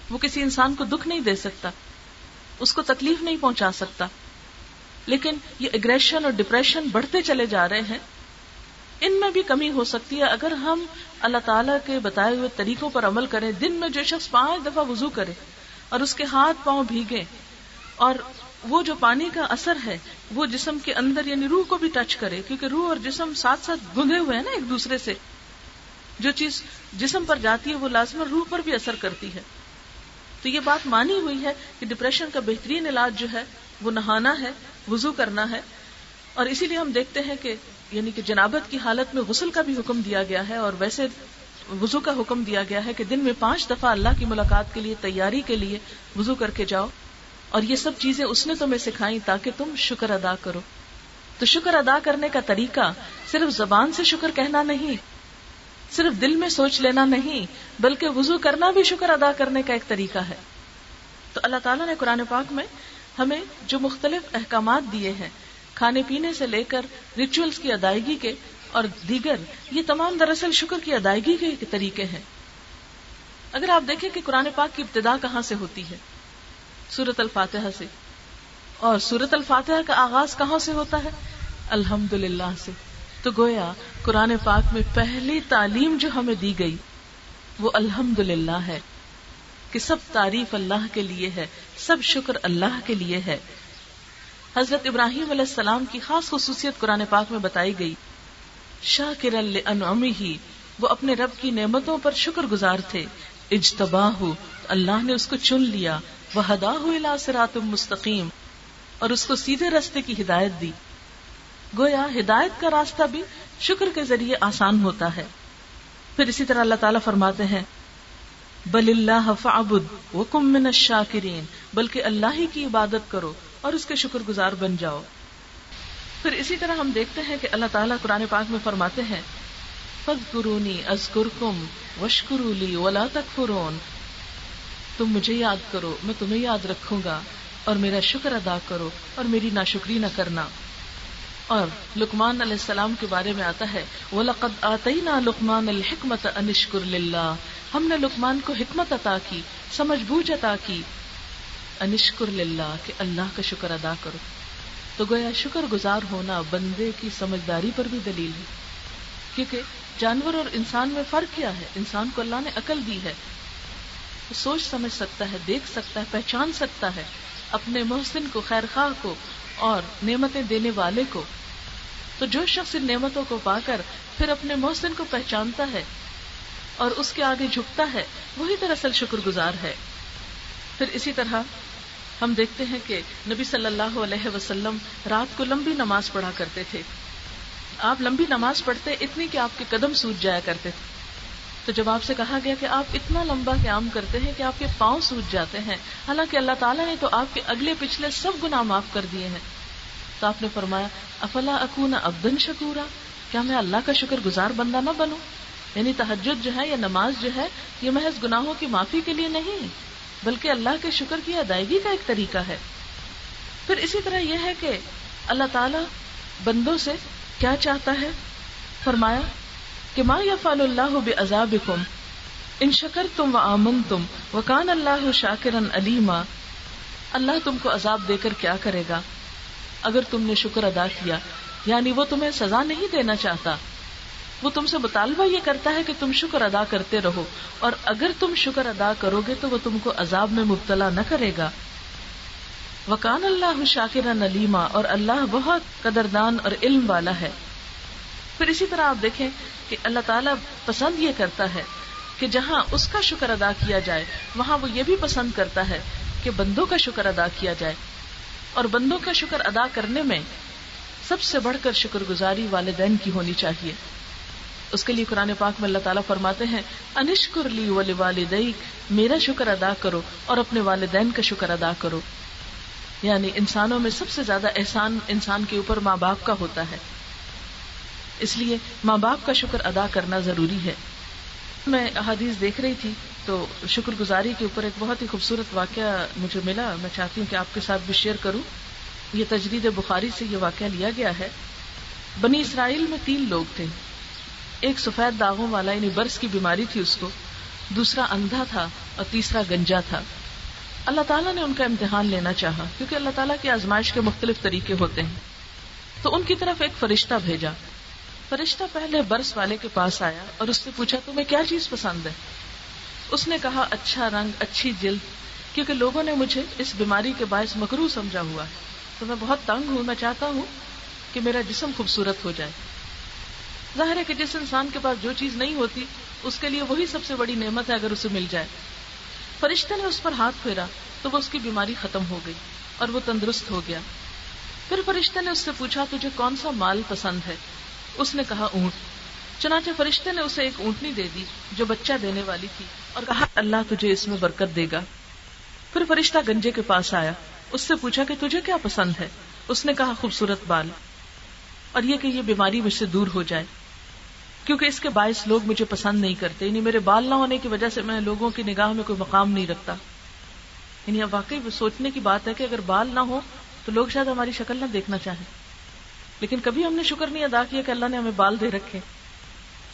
[SPEAKER 1] وہ کسی انسان کو دکھ نہیں دے سکتا۔ اس کو تکلیف نہیں پہنچا سکتا۔ لیکن یہ اگریشن اور ڈپریشن بڑھتے چلے جا رہے ہیں۔ ان میں بھی کمی ہو سکتی ہے۔ اگر ہم اللہ تعالیٰ کے بتائے ہوئے طریقوں پر عمل کریں، دن میں جو شخص پانچ دفعہ وضو کرے اور اس کے ہاتھ پاؤں بھیگے اور وہ جو پانی کا اثر ہے، وہ جسم کے اندر یعنی روح کو بھی ٹچ کرے، کیونکہ روح اور جسم ساتھ ساتھ گندے ہوئے ہیں نا ایک دوسرے سے۔ جو چیز جسم پر جاتی ہے، وہ لازمن روح پر بھی اثر کرتی ہے۔ تو یہ بات مانی ہوئی ہے کہ ڈپریشن کا بہترین علاج جو ہے، وہ نہانا ہے، وضو کرنا ہے۔ اور اسی لیے ہم دیکھتے ہیں کہ یعنی کہ جنابت کی حالت میں غسل کا بھی حکم دیا گیا ہے، اور ویسے وضو کا حکم دیا گیا ہے کہ دن میں پانچ دفعہ اللہ کی ملاقات کے لیے، تیاری کے لیے وضو کر کے جاؤ۔ اور یہ سب چیزیں اس نے تمہیں سکھائی تاکہ تم شکر ادا کرو۔ تو شکر ادا کرنے کا طریقہ صرف زبان سے شکر کہنا نہیں، صرف دل میں سوچ لینا نہیں، بلکہ وضو کرنا بھی شکر ادا کرنے کا ایک طریقہ ہے۔ تو اللہ تعالیٰ نے قرآن پاک میں ہمیں جو مختلف احکامات دیے ہیں، کھانے پینے سے لے کر ریچولس کی ادائیگی کے اور دیگر، یہ تمام دراصل شکر کی ادائیگی کے طریقے ہیں۔ اگر آپ دیکھیں کہ قرآن پاک کی ابتدا کہاں سے ہوتی ہے سورت الفاتحہ سے۔ اور سورت الفاتحہ کا آغاز کہاں سے ہوتا ہے؟ الحمد سے۔ تو گویا قرآن پاک میں پہلی تعلیم جو ہمیں دی گئی، وہ الحمد ہے کہ سب تعریف اللہ کے لیے ہے، سب شکر اللہ کے لیے ہے۔ حضرت ابراہیم علیہ السلام کی خاص خصوصیت قرآن پاک میں بتائی گئی شاہ ہی وہ اپنے رب کی نعمتوں پر شکر گزار تھے۔ اجتبا ہو اللہ نے اس کو چن لیا۔ وہ ہدا ہو مستقیم اور اس کو سیدھے رستے کی ہدایت دی۔ گویا ہدایت کا راستہ بھی شکر کے ذریعے آسان ہوتا ہے۔ پھر اسی طرح اللہ تعالیٰ فرماتے ہیں، بل اللہ فعبد وکم من الشاکرین بلکہ اللہ ہی کی عبادت کرو اور اس کے شکر گزار بن جاؤ۔ پھر اسی طرح ہم دیکھتے ہیں کہ اللہ تعالیٰ قرآن پاک میں فرماتے ہیں فَذْكُرُونِي أَذْكُرْكُمْ وَاشْكُرُوا لِي وَلَا تَكْفُرُونَ۔ تم مجھے یاد کرو، میں تمہیں یاد رکھوں گا، اور میرا شکر ادا کرو، اور میری ناشکری نہ کرنا۔ اور لکمان علیہ السلام کے بارے میں آتا ہے، وَلَقَدْ آتَيْنَا لُقْمَانَ الْحِكْمَةَ أَنِشْكُرْ لِلَّهِ ہم نے لکمان کو حکمت عطا کی، سمجھ بوجھ عطا کی۔ انشکر للہ، کہ اللہ کا شکر ادا کرو۔ تو گویا شکر گزار ہونا بندے کی سمجھداری پر بھی دلیل ہے۔ کیونکہ جانور اور انسان میں فرق کیا ہے؟ انسان کو اللہ نے عقل دی ہے۔ وہ سوچ سمجھ سکتا ہے، دیکھ سکتا ہے، پہچان سکتا ہے اپنے محسن کو خیر خواہ کو اور نعمتیں دینے والے کو۔ تو جو شخص ان نعمتوں کو پا کر پھر اپنے محسن کو پہچانتا ہے اور اس کے آگے جھکتا ہے، وہی دراصل شکر گزار ہے۔ پھر اسی طرح ہم دیکھتے ہیں کہ نبی صلی اللہ علیہ وسلم رات کو لمبی نماز پڑھا کرتے تھے۔ آپ لمبی نماز پڑھتے اتنی کہ آپ کے قدم سوج جایا کرتے تھے۔ تو جب آپ سے کہا گیا کہ آپ اتنا لمبا قیام کرتے ہیں کہ آپ کے پاؤں سوج جاتے ہیں، حالانکہ اللہ تعالیٰ نے تو آپ کے اگلے پچھلے سب گنا معاف کر دیے ہیں۔ تو آپ نے فرمایا، افلا اکونا ابدن شکورا؟ کیا میں اللہ کا شکر گزار بندہ نہ بنوں؟ یعنی تحجد جو ہے یا نماز جو ہے، یہ محض گناہوں کی معافی کے لیے نہیں، بلکہ اللہ کے شکر کی ادائیگی کا ایک طریقہ ہے۔ پھر اسی طرح یہ ہے کہ اللہ تعالی بندوں سے کیا چاہتا ہے؟ فرمایا کہ ما یا فال اللہ بے عذاب ان شکر تم و آمن تم و اللہ شاکرن علیما۔ اللہ تم کو عذاب دے کر کیا کرے گا؟ اگر تم نے شکر ادا کیا یعنی وہ تمہیں سزا نہیں دینا چاہتا۔ وہ تم سے مطالبہ یہ کرتا ہے کہ تم شکر ادا کرتے رہو، اور اگر تم شکر ادا کرو گے تو وہ تم کو عذاب میں مبتلا نہ کرے گا۔ وکان اللہ شاکر نلیما اور اللہ بہت قدردان اور علم والا ہے۔ پھر اسی طرح آپ دیکھیں کہ اللہ تعالیٰ پسند یہ کرتا ہے کہ جہاں اس کا شکر ادا کیا جائے، وہاں وہ یہ بھی پسند کرتا ہے کہ بندوں کا شکر ادا کیا جائے۔ اور بندوں کا شکر ادا کرنے میں سب سے بڑھ کر شکر گزاری والدین کی ہونی چاہیے۔ اس کے لیے قرآن پاک میں اللہ تعالیٰ فرماتے ہیں، انشکر لی ولی والدئی میرا شکر ادا کرو اور اپنے والدین کا شکر ادا کرو۔ یعنی انسانوں میں سب سے زیادہ احسان انسان کے اوپر ماں باپ کا ہوتا ہے۔ اس لیے ماں باپ کا شکر ادا کرنا ضروری ہے۔ میں احادیث دیکھ رہی تھی تو شکر گزاری کے اوپر ایک بہت ہی خوبصورت واقعہ مجھے ملا۔ میں چاہتی ہوں کہ آپ کے ساتھ بھی شیئر کروں۔ یہ تجرید بخاری سے یہ واقعہ لیا گیا ہے۔ بنی اسرائیل میں تین لوگ تھے۔ ایک سفید داغوں والا یعنی برس کی بیماری تھی اس کو۔ دوسرا اندھا تھا اور تیسرا گنجا تھا۔ اللہ تعالیٰ نے ان کا امتحان لینا چاہا، کیونکہ اللہ تعالیٰ کی آزمائش کے مختلف طریقے ہوتے ہیں۔ تو ان کی طرف ایک فرشتہ بھیجا۔ فرشتہ پہلے برس والے کے پاس آیا اور اس سے پوچھا، تمہیں کیا چیز پسند ہے? اس نے کہا اچھا رنگ، اچھی جلد، کیونکہ لوگوں نے مجھے اس بیماری کے باعث مکرو سمجھا ہوا ہے۔ تو میں بہت تنگ ہوں، میں چاہتا ہوں کہ میرا جسم خوبصورت ہو جائے۔ ظاہر ہے کہ جس انسان کے پاس جو چیز نہیں ہوتی، اس کے لیے وہی سب سے بڑی نعمت ہے اگر اسے مل جائے۔ فرشتے نے اس پر ہاتھ پھیرا تو وہ اس کی بیماری ختم ہو گئی اور وہ تندرست ہو گیا۔ پھر فرشتے نے اس سے پوچھا، تجھے کون سا مال پسند ہے؟ اس نے کہا، اونٹ. چنانچہ فرشتے نے اسے ایک اونٹنی دے دی جو بچہ دینے والی تھی اور کہا، اللہ تجھے اس میں برکت دے گا. پھر فرشتہ گنجے کے پاس آیا، اس سے پوچھا کہ، تجھے کیا پسند ہے؟ اس نے کہا، خوبصورت بال. اور یہ کہ یہ بیماری مجھ سے دور ہو جائے، کیونکہ اس کے باعث لوگ مجھے پسند نہیں کرتے یعنی میرے بال نہ ہونے کی وجہ سے میں لوگوں کی نگاہ میں کوئی مقام نہیں رکھتا۔ یعنی اب واقعی سوچنے کی بات ہے کہ اگر بال نہ ہو تو لوگ شاید ہماری شکل نہ دیکھنا چاہیں۔ لیکن کبھی ہم نے شکر نہیں ادا کیا کہ اللہ نے ہمیں بال دے رکھے۔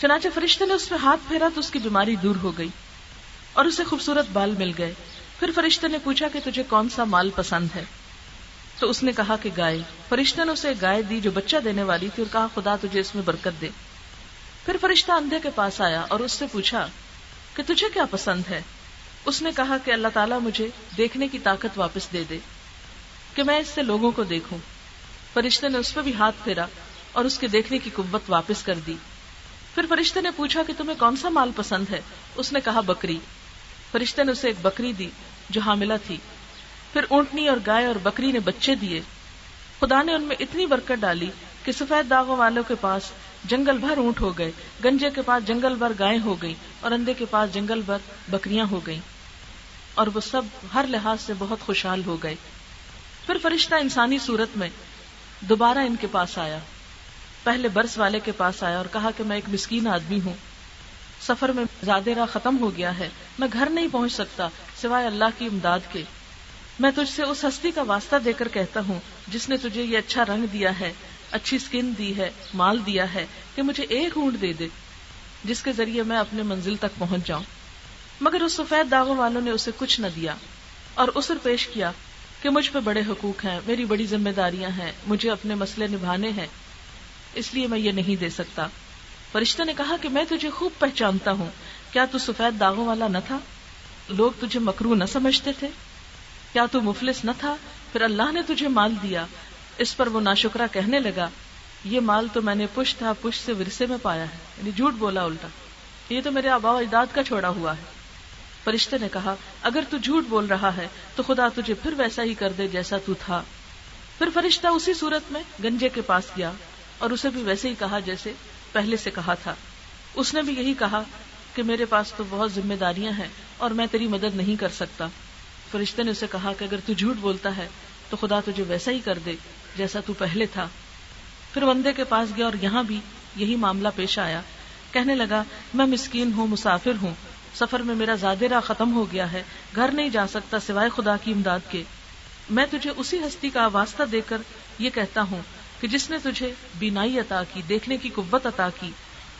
[SPEAKER 1] چنانچہ فرشتے نے اس پہ ہاتھ پھیرا تو اس کی بیماری دور ہو گئی اور اسے خوبصورت بال مل گئے۔ پھر فرشتے نے پوچھا کہ تجھے کون سا مال پسند ہے؟ تو اس نے کہا کہ گائے۔ فرشتے نے اسے گائے دی جو بچہ دینے والی تھی اور کہا، خدا تجھے اس میں برکت دے۔ پھر فرشتہ اندھے کے پاس آیا اور اس سے پوچھا کہ تجھے کیا پسند ہے؟ اس نے کہا کہ اللہ تعالیٰ مجھے دیکھنے کی طاقت واپس دے دے کہ میں اس سے لوگوں کو دیکھوں۔ فرشتے نے اس پہ بھی ہاتھ پھیرا اور اس کے دیکھنے کی قوت واپس کر دی۔ پھر فرشتے نے پوچھا کہ تمہیں کون سا مال پسند ہے؟ اس نے کہا، بکری۔ فرشتے نے اسے ایک بکری دی جو حاملہ تھی۔ پھر اونٹنی اور گائے اور بکری نے بچے دیے۔ خدا نے ان میں اتنی برکت ڈالی کہ سفید داغوں والوں کے پاس جنگل بھر اونٹ ہو گئے۔ گنجے کے پاس جنگل بھر گائے ہو گئی اور اندھے کے پاس جنگل بھر بکریاں ہو گئیں۔ اور وہ سب ہر لحاظ سے بہت خوشحال ہو گئے۔ پھر فرشتہ انسانی صورت میں دوبارہ ان کے پاس آیا۔ پہلے برس والے کے پاس آیا اور کہا کہ میں ایک مسکین آدمی ہوں۔ سفر میں زیادہ راہ ختم ہو گیا ہے۔ میں گھر نہیں پہنچ سکتا سوائے اللہ کی امداد کے۔ میں تجھ سے اس ہستی کا واسطہ دے کر کہتا ہوں جس نے تجھے یہ اچھا رنگ دیا ہے، اچھی اسکن دی ہے، مال دیا ہے کہ مجھے ایک اونٹ دے دے، جس کے ذریعے میں اپنے منزل تک پہنچ جاؤں۔ مگر اس سفید داغوں والوں نے اسے کچھ نہ دیا اور اسر پیش کیا۔ کہ مجھ پہ بڑے حقوق ہیں، میری بڑی ذمہ داریاں ہیں، مجھے اپنے مسئلے نبھانے ہیں۔ اس لیے میں یہ نہیں دے سکتا۔ فرشتہ نے کہا کہ میں تجھے خوب پہچانتا ہوں۔ کیا تو سفید داغوں والا نہ تھا؟ لوگ تجھے مکرو نہ سمجھتے تھے۔ کیا تو مفلس نہ تھا؟ پھر اللہ نے تجھے مال دیا۔ اس پر وہ ناشکرا کہنے لگا، یہ مال تو میں نے پش تھا پش سے ورثے میں پایا ہے۔ یعنی جھوٹ بولا الٹا۔ یہ تو میرے آبا اجداد کا چھوڑا ہوا ہے۔ فرشتے نے کہا، اگر تو جھوٹ بول رہا ہے، تو خدا تجھے پھر ویسا ہی کر دے جیسا تو تھا۔ پھر فرشتہ اسی صورت میں گنجے کے پاس گیا اور اسے بھی ویسے ہی کہا جیسے پہلے سے کہا تھا۔ اس نے بھی یہی کہا کہ میرے پاس تو بہت ذمہ داریاں ہیں اور میں تیری مدد نہیں کر سکتا۔ فرشتے نے اسے کہا کہ اگر تو جھوٹ بولتا ہے، تو خدا تجھے ویسا ہی کر دے جیسا تو پہلے تھا۔ پھر وندے کے پاس گیا اور یہاں بھی یہی معاملہ پیش آیا۔ کہنے لگا، میں مسکین ہوں، مسافر ہوں۔ سفر میں میرا زیادہ ختم ہو گیا ہے، گھر نہیں جا سکتا سوائے خدا کی امداد کے۔ میں تجھے اسی ہستی کا واسطہ دے کر یہ کہتا ہوں کہ جس نے تجھے بینائی عطا کی، دیکھنے کی قوت عطا کی،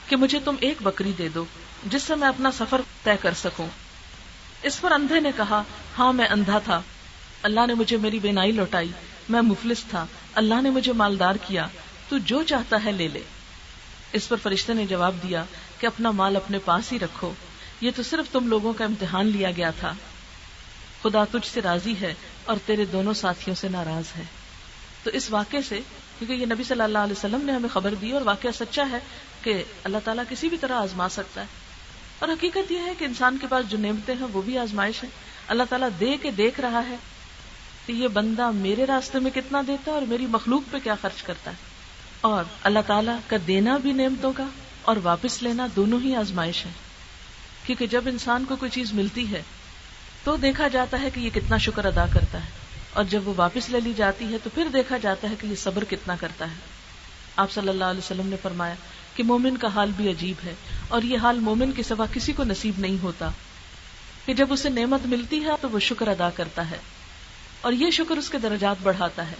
[SPEAKER 1] کہ مجھے تم ایک بکری دے دو، جس سے میں اپنا سفر طے کر سکوں۔ اس پر اندھے نے کہا ہاں میں اندھا تھا۔ اللہ نے مجھے میری بینائی لوٹائی، میں مفلس تھا۔ اللہ نے مجھے مالدار کیا، تو جو چاہتا ہے لے لے۔ اس پر فرشتے نے جواب دیا کہ اپنا مال اپنے پاس ہی رکھو۔ یہ تو صرف تم لوگوں کا امتحان لیا گیا تھا۔ خدا تجھ سے راضی ہے اور تیرے دونوں ساتھیوں سے ناراض ہے۔ تو اس واقعے سے، کیونکہ یہ نبی صلی اللہ علیہ وسلم نے ہمیں خبر دی اور واقعہ سچا ہے کہ اللہ تعالیٰ کسی بھی طرح آزما سکتا ہے۔ اور حقیقت یہ ہے کہ انسان کے پاس جو نعمتیں ہیں، وہ بھی آزمائش ہے اللہ تعالیٰ دے کے دیکھ رہا ہے کہ یہ بندہ میرے راستے میں کتنا دیتا ہے اور میری مخلوق پہ کیا خرچ کرتا ہے۔ اور اللہ تعالیٰ کا دینا بھی نعمتوں کا اور واپس لینا دونوں ہی آزمائش ہے کیونکہ جب انسان کو کوئی چیز ملتی ہے تو دیکھا جاتا ہے کہ یہ کتنا شکر ادا کرتا ہے اور جب وہ واپس لے لی جاتی ہے تو پھر دیکھا جاتا ہے کہ یہ صبر کتنا کرتا ہے۔ آپ صلی اللہ علیہ وسلم نے فرمایا کہ مومن کا حال بھی عجیب ہے اور یہ حال مومن کے سوا کسی کو نصیب نہیں ہوتا۔ کہ جب اسے نعمت ملتی ہے تو وہ شکر ادا کرتا ہے اور یہ شکر اس کے درجات بڑھاتا ہے۔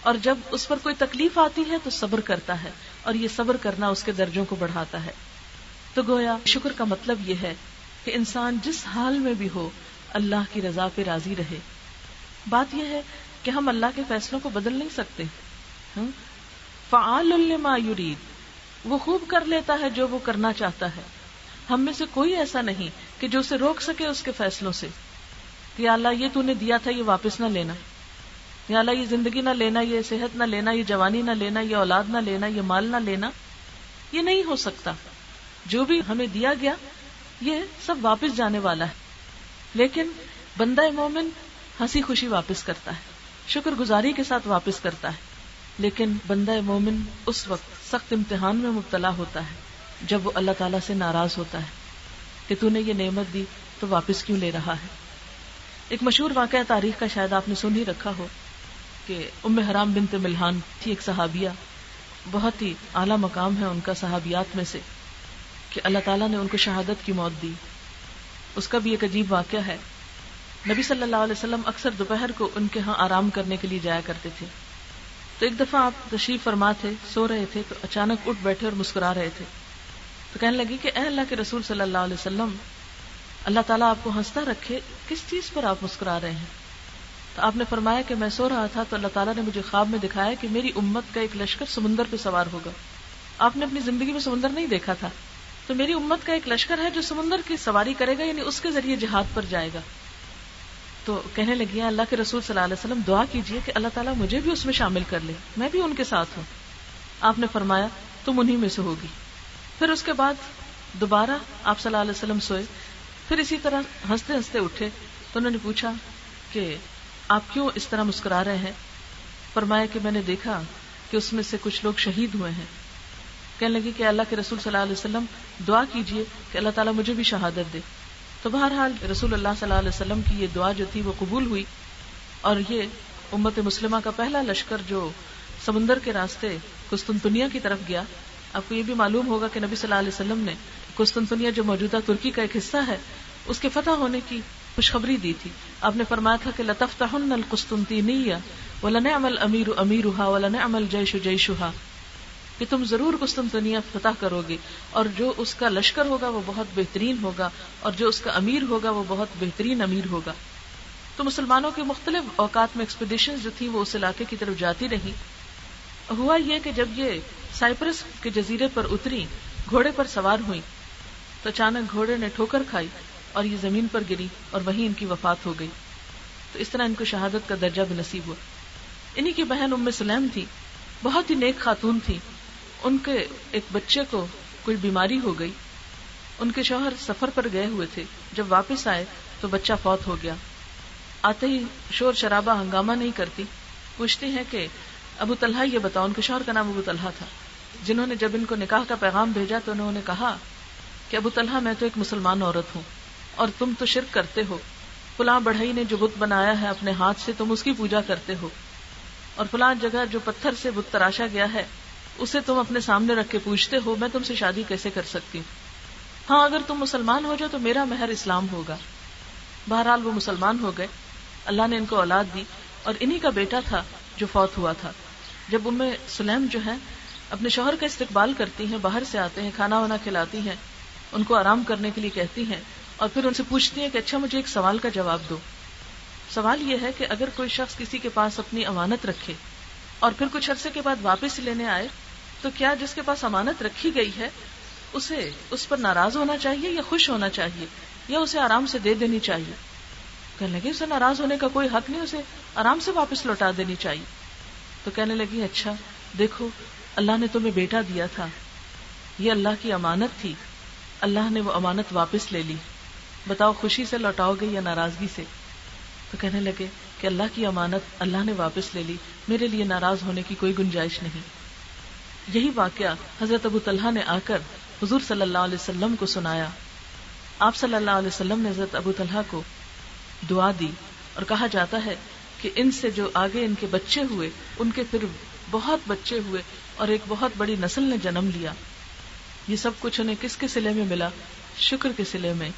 [SPEAKER 1] اور جب اس پر کوئی تکلیف آتی ہے تو صبر کرتا ہے اور یہ صبر کرنا اس کے درجوں کو بڑھاتا ہے۔ تو گویا شکر کا مطلب یہ ہے کہ انسان جس حال میں بھی ہو، اللہ کی رضا پہ راضی رہے۔ بات یہ ہے کہ ہم اللہ کے فیصلوں کو بدل نہیں سکتے۔ فعال لما یرید۔ وہ خوب کر لیتا ہے جو وہ کرنا چاہتا ہے۔ ہم میں سے کوئی ایسا نہیں کہ جو اسے روک سکے اس کے فیصلوں سے۔ کہ اللہ، یہ تو نے دیا تھا، یہ واپس نہ لینا۔ یا اللہ، یہ زندگی نہ لینا، یہ صحت نہ لینا، یہ جوانی نہ لینا، یہ اولاد نہ لینا، یہ مال نہ لینا۔ یہ نہیں ہو سکتا۔ جو بھی ہمیں دیا گیا، یہ سب واپس جانے والا ہے۔ لیکن بندہ مومن ہنسی خوشی واپس کرتا ہے، شکر گزاری کے ساتھ واپس کرتا ہے۔ لیکن بندہ مومن اس وقت سخت امتحان میں مبتلا ہوتا ہے، جب وہ اللہ تعالیٰ سے ناراض ہوتا ہے کہ تو نے یہ نعمت دی تو واپس کیوں لے رہا ہے۔ ایک مشہور واقعہ تاریخ کا شاید آپ نے سن ہی رکھا ہو کہ ام حرام بنت ملحان، تھی ایک صحابیہ، بہت ہی اعلیٰ مقام ہے ان کا صحابیات میں سے۔ کہ اللہ تعالیٰ نے ان کو شہادت کی موت دی۔ اس کا بھی ایک عجیب واقعہ ہے۔ نبی صلی اللہ علیہ وسلم اکثر دوپہر کو ان کے ہاں آرام کرنے کے لیے جایا کرتے تھے۔ تو ایک دفعہ آپ تشریف فرما تھے، سو رہے تھے، تو اچانک اٹھ بیٹھے اور مسکرا رہے تھے۔ تو کہنے لگی کہ اے اللہ کے رسول صلی اللہ علیہ وسلم، اللہ تعالیٰ آپ کو ہنستا رکھے، کس چیز پر آپ مسکرا رہے ہیں؟ تو آپ نے فرمایا کہ میں سو رہا تھا تو اللہ تعالیٰ نے مجھے خواب میں دکھایا کہ میری امت کا ایک لشکر سمندر پہ سوار ہوگا۔ آپ نے اپنی زندگی میں سمندر نہیں دیکھا تھا۔ تو میری امت کا ایک لشکر ہے جو سمندر کی سواری کرے گا یعنی اس کے ذریعے جہاد پر جائے گا۔ تو کہنے لگی اللہ کے رسول صلی اللہ علیہ وسلم، دعا کیجیے کہ اللہ تعالیٰ مجھے بھی اس میں شامل کر لے۔ میں بھی ان کے ساتھ ہوں۔ آپ نے فرمایا، تم انہیں میں سے ہوگی۔ پھر اس کے بعد دوبارہ آپ صلی اللہ علیہ وسلم سوئے۔ پھر اسی طرح ہنستے ہنستے اٹھے۔ تو انہوں نے پوچھا کہ آپ کیوں اس طرح مسکرا رہے ہیں؟ فرمایا کہ میں نے دیکھا کہ اس میں سے کچھ لوگ شہید ہوئے ہیں۔ کہنے لگی کہ اللہ کے رسول صلی اللہ علیہ وسلم، دعا کیجیے کہ اللہ تعالیٰ مجھے بھی شہادت دے۔ تو بہرحال رسول اللہ صلی اللہ علیہ وسلم کی یہ دعا جو تھی وہ قبول ہوئی۔ اور یہ امت مسلمہ کا پہلا لشکر جو سمندر کے راستے قسطنطنیہ کی طرف گیا۔ آپ کو یہ بھی معلوم ہوگا کہ نبی صلی اللہ علیہ وسلم نے قسطنطنیہ جو موجودہ ترکی کا ایک حصہ ہے، اس کے فتح ہونے کی خوشخبری دی تھی۔ آپ نے فرمایا تھا کہ لطف تہن القسطنطینیہ ولنعم الامیر امیرها ولنعم الجيش جيشها۔ کہ تم ضرور قسطنطنیہ فتح کرو گے اور جو اس کا لشکر ہوگا وہ بہت بہترین ہوگا اور جو اس کا امیر ہوگا وہ بہت بہترین امیر ہوگا۔ تو مسلمانوں کے مختلف اوقات میں ایکسپیڈیشن جو تھی وہ اس علاقے کی طرف جاتی رہی ہوا یہ کہ جب یہ سائپرس کے جزیرے پر اتری، گھوڑے پر سوار ہوئی تو اچانک گھوڑے نے ٹھوکر کھائی اور یہ زمین پر گری اور وہیں ان کی وفات ہو گئی۔ تو اس طرح ان کو شہادت کا درجہ بھی نصیب ہوا۔ انہی کی بہن ام سلیم تھی، بہت ہی نیک خاتون تھی ان کے ایک بچے کو کوئی بیماری ہو گئی، ان کے شوہر سفر پر گئے ہوئے تھے۔ جب واپس آئے تو بچہ فوت ہو گیا۔ آتے ہی شور شرابہ ہنگامہ نہیں کرتی۔ پوچھتی ہے کہ ابو طلحہ یہ بتاؤ، ان کے شوہر کا نام ابو طلحہ تھا۔ جنہوں نے جب ان کو نکاح کا پیغام بھیجا تو انہوں نے کہا کہ ابو طلحہ، میں تو ایک مسلمان عورت ہوں اور تم تو شرک کرتے ہو۔ فلاں بڑھئی نے جو بت بنایا ہے اپنے ہاتھ سے تم اس کی پوجا کرتے ہو۔ اور فلاں جگہ جو پتھر سے بت تراشا گیا ہے اسے تم اپنے سامنے رکھ کے پوچھتے ہو، میں تم سے شادی کیسے کر سکتی ہوں؟ ہاں اگر تم مسلمان ہو جاؤ تو میرا مہر اسلام ہوگا۔ بہرحال وہ مسلمان ہو گئے۔ اللہ نے ان کو اولاد دی اور انہی کا بیٹا تھا جو فوت ہوا تھا۔ جب ان میں سلیم جو ہے اپنے شوہر کا استقبال کرتی ہیں، باہر سے آتے ہیں، کھانا وانا کھلاتی ہیں، ان کو آرام کرنے کے لیے کہتی ہیں اور پھر ان سے پوچھتی ہیں کہ اچھا مجھے ایک سوال کا جواب دو۔ سوال یہ ہے کہ اگر کوئی شخص کسی کے پاس اپنی امانت رکھے اور پھر کچھ عرصے کے بعد واپس لینے آئے تو کیا جس کے پاس امانت رکھی گئی ہے، اسے، اس پر ناراض ہونا چاہیے یا خوش ہونا چاہیے؟ یا اسے آرام سے دے دینی چاہیے؟ کہنے لگے اسے ناراض ہونے کا کوئی حق نہیں، اسے آرام سے واپس لوٹا دینی چاہیے۔ تو کہنے لگی اچھا دیکھو، اللہ نے تمہیں بیٹا دیا تھا۔ یہ اللہ کی امانت تھی۔ اللہ نے وہ امانت واپس لے لی۔ بتاؤ، خوشی سے لوٹاؤ گے یا ناراضگی سے؟ تو کہنے لگے کہ اللہ کی امانت اللہ نے واپس لے لی۔ میرے لیے ناراض ہونے کی کوئی گنجائش نہیں۔ یہی واقعہ حضرت ابو طلحہ نے آ کر حضور صلی اللہ علیہ وسلم کو سنایا۔ آپ صلی اللہ علیہ وسلم نے حضرت ابو طلحہ کو دعا دی اور کہا جاتا ہے کہ ان سے جو آگے ان کے بچے ہوئے، ان کے پھر بہت بچے ہوئے اور ایک بہت بڑی نسل نے جنم لیا۔ یہ سب کچھ انہیں کس کے سلے میں ملا؟ شکر کے سلے میں۔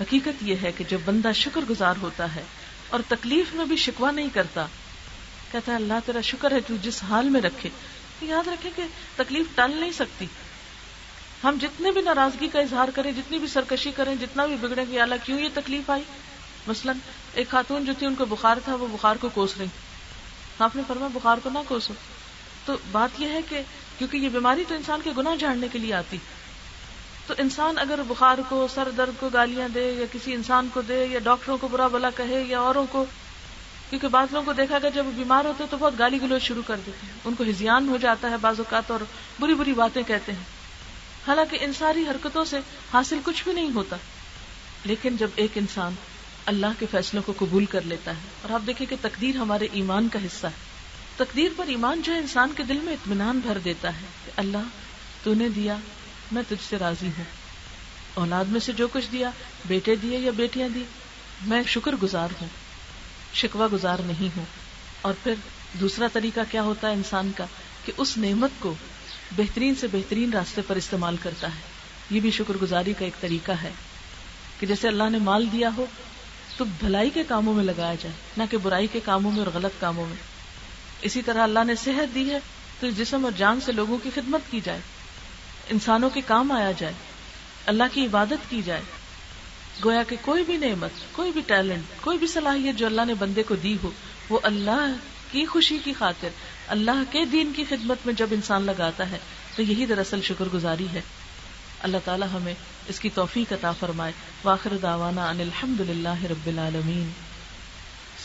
[SPEAKER 1] حقیقت یہ ہے کہ جب بندہ شکر گزار ہوتا ہے اور تکلیف میں بھی شکوا نہیں کرتا، کہتا ہے اللہ تیرا شکر ہے تو جس حال میں رکھے۔ یاد رکھیں کہ تکلیف ٹل نہیں سکتی۔ ہم جتنے بھی ناراضگی کا اظہار کریں، جتنی بھی سرکشی کریں، جتنا بھی بگڑے گی اللہ کیوں یہ تکلیف آئی؟ مثلاً ایک خاتون جو تھی، ان کو بخار تھا، وہ بخار کو کوس رہی۔ آپ نے فرمایا بخار کو نہ کوسو۔ تو بات یہ ہے کہ کیونکہ یہ بیماری تو انسان کے گناہ جھاڑنے کے لیے آتی۔ تو انسان اگر بخار کو، سر درد کو گالیاں دے، یا کسی انسان کو دے، یا ڈاکٹروں کو برا بلا کہے، یا اوروں کو کیونکہ بعض لوگوں کو دیکھا گیا جب وہ بیمار ہوتے تو بہت گالی گلوچ شروع کر دیتے ہیں۔ ان کو ہزیان ہو جاتا ہے بعض اوقات اور بری بری باتیں کہتے ہیں۔ حالانکہ ان ساری حرکتوں سے حاصل کچھ بھی نہیں ہوتا۔ لیکن جب ایک انسان اللہ کے فیصلوں کو قبول کر لیتا ہے اور آپ دیکھیں کہ تقدیر ہمارے ایمان کا حصہ ہے۔ تقدیر پر ایمان جو ہے انسان کے دل میں اطمینان بھر دیتا ہے کہ اللہ تو نے دیا، میں تجھ سے راضی ہوں۔ اولاد میں سے جو کچھ دیا، بیٹے دیے یا بیٹیاں دی میں شکر گزار ہوں۔ شکوا گزار نہیں ہوں۔ اور پھر دوسرا طریقہ کیا ہوتا ہے انسان کا؟ کہ اس نعمت کو بہترین سے بہترین راستے پر استعمال کرتا ہے۔ یہ بھی شکر گزاری کا ایک طریقہ ہے کہ جیسے اللہ نے مال دیا ہو، تو بھلائی کے کاموں میں لگایا جائے، نہ کہ برائی کے کاموں میں اور غلط کاموں میں۔ اسی طرح اللہ نے صحت دی ہے تو جسم اور جان سے لوگوں کی خدمت کی جائے، انسانوں کے کام آیا جائے، اللہ کی عبادت کی جائے۔ گویا کہ کوئی بھی نعمت، کوئی بھی ٹیلنٹ کوئی بھی صلاحیت جو اللہ نے بندے کو دی ہو، وہ اللہ کی خوشی کی خاطر، اللہ کے دین کی خدمت میں جب انسان لگاتا ہے، تو یہی دراصل شکر گزاری ہے۔ اللہ تعالی ہمیں اس کی توفیق عطا فرمائے۔ واخر دعوانا ان الحمد للہ رب العالمین۔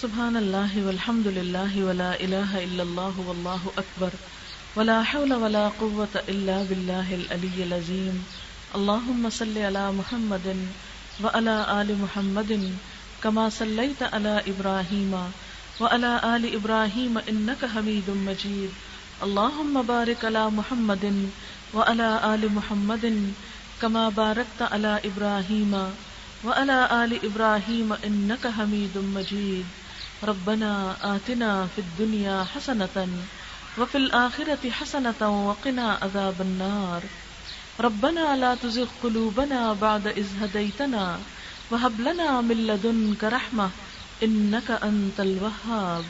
[SPEAKER 1] سبحان اللہ والحمد للہ ولا الہ الا اللہ واللہ اکبر۔ ولا حول ولا قوة الا باللہ العلی العظیم۔ اللہم صلی علی محمد وعلى آل محمد كما صليت على إبراهيم وعلى آل إبراهيم إنك حميد مجيد. اللهم بارك على محمد وعلى آل محمد كما باركت على إبراهيم وعلى آل إبراهيم إنك حميد مجيد. ربنا آتنا في الدنيا حسنة وفي الآخرة حسنة وقنا عذاب النار. ربنا لا تزغ قلوبنا بعد إذ هديتنا وهب لنا من لدنك رحمة إنك أنت الوهاب.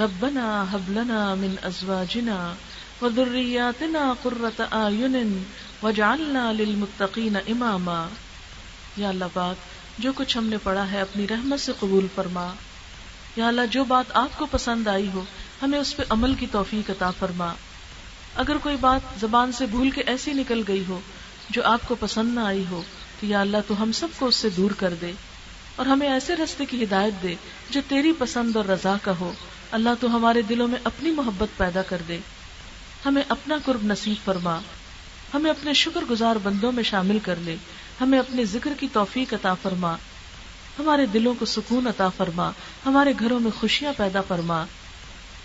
[SPEAKER 1] ربنا هب لنا من أزواجنا وذرياتنا قرة آين واجعلنا للمتقين إماما. یا اللہ پاک، جو کچھ ہم نے پڑھا ہے اپنی رحمت سے قبول فرما۔ یا اللہ، جو بات آپ کو پسند آئی ہو، ہمیں اس پہ عمل کی توفیق عطا فرما۔ اگر کوئی بات زبان سے بھول کے ایسی نکل گئی ہو جو آپ کو پسند نہ آئی ہو، تو یا اللہ تو ہم سب کو اس سے دور کر دے اور ہمیں ایسے رستے کی ہدایت دے جو تیری پسند اور رضا کا ہو۔ اللہ تو ہمارے دلوں میں اپنی محبت پیدا کر دے۔ ہمیں اپنا قرب نصیب فرما۔ ہمیں اپنے شکر گزار بندوں میں شامل کر لے۔ ہمیں اپنے ذکر کی توفیق عطا فرما۔ ہمارے دلوں کو سکون عطا فرما۔ ہمارے گھروں میں خوشیاں پیدا فرما۔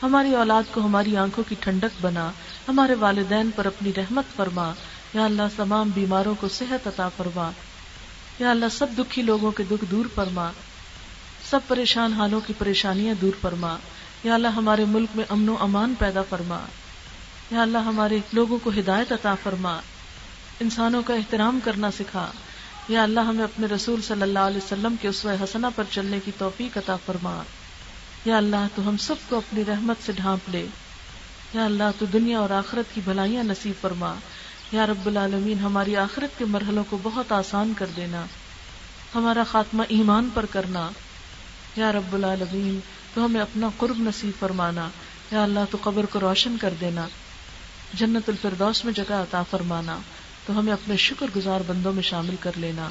[SPEAKER 1] ہماری اولاد کو ہماری آنکھوں کی ٹھنڈک بنا، ہمارے والدین پر اپنی رحمت فرما۔ یا اللہ تمام بیماروں کو صحت عطا فرما۔ یا اللہ سب دکھی لوگوں کے دکھ دور فرما۔ سب پریشان حالوں کی پریشانیاں دور فرما۔ یا اللہ ہمارے ملک میں امن و امان پیدا فرما۔ یا اللہ ہمارے لوگوں کو ہدایت عطا فرما۔ انسانوں کا احترام کرنا سکھا۔ یا اللہ ہمیں اپنے رسول صلی اللہ علیہ وسلم کے اسوہ حسنا پر چلنے کی توفیق عطا فرما۔ یا اللہ تو ہم سب کو اپنی رحمت سے ڈھانپ لے۔ یا اللہ تو دنیا اور آخرت کی بھلائیاں نصیب فرما۔ یا رب العالمین، ہماری آخرت کے مرحلوں کو بہت آسان کر دینا۔ ہمارا خاتمہ ایمان پر کرنا۔ یا رب العالمین، تو ہمیں اپنا قرب نصیب فرمانا۔ یا اللہ تو قبر کو روشن کر دینا۔ جنت الفردوس میں جگہ عطا فرمانا۔ تو ہمیں اپنے شکر گزار بندوں میں شامل کر لینا۔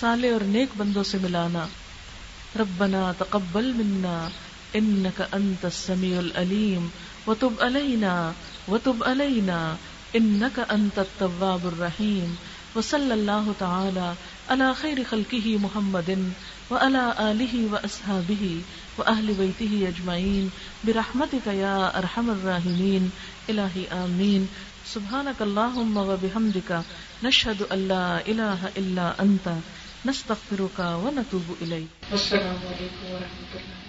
[SPEAKER 1] سالے اور نیک بندوں سے ملانا۔ ربنا تقبل منا۔ انك انت السميع العليم وتب علينا وتب علينا. انك انت التواب الرحيم. وصلى الله تعالى على خير خلقه محمد وعلى اله واصحابه واهل بيته اجمعين برحمتك يا ارحم الراحمين. الہی آمین سبحانك اللهم وبحمدك نشهد ان لا اله الا انت نستغفرك ونتوب اليك السلام علیکم ورحمۃ اللہ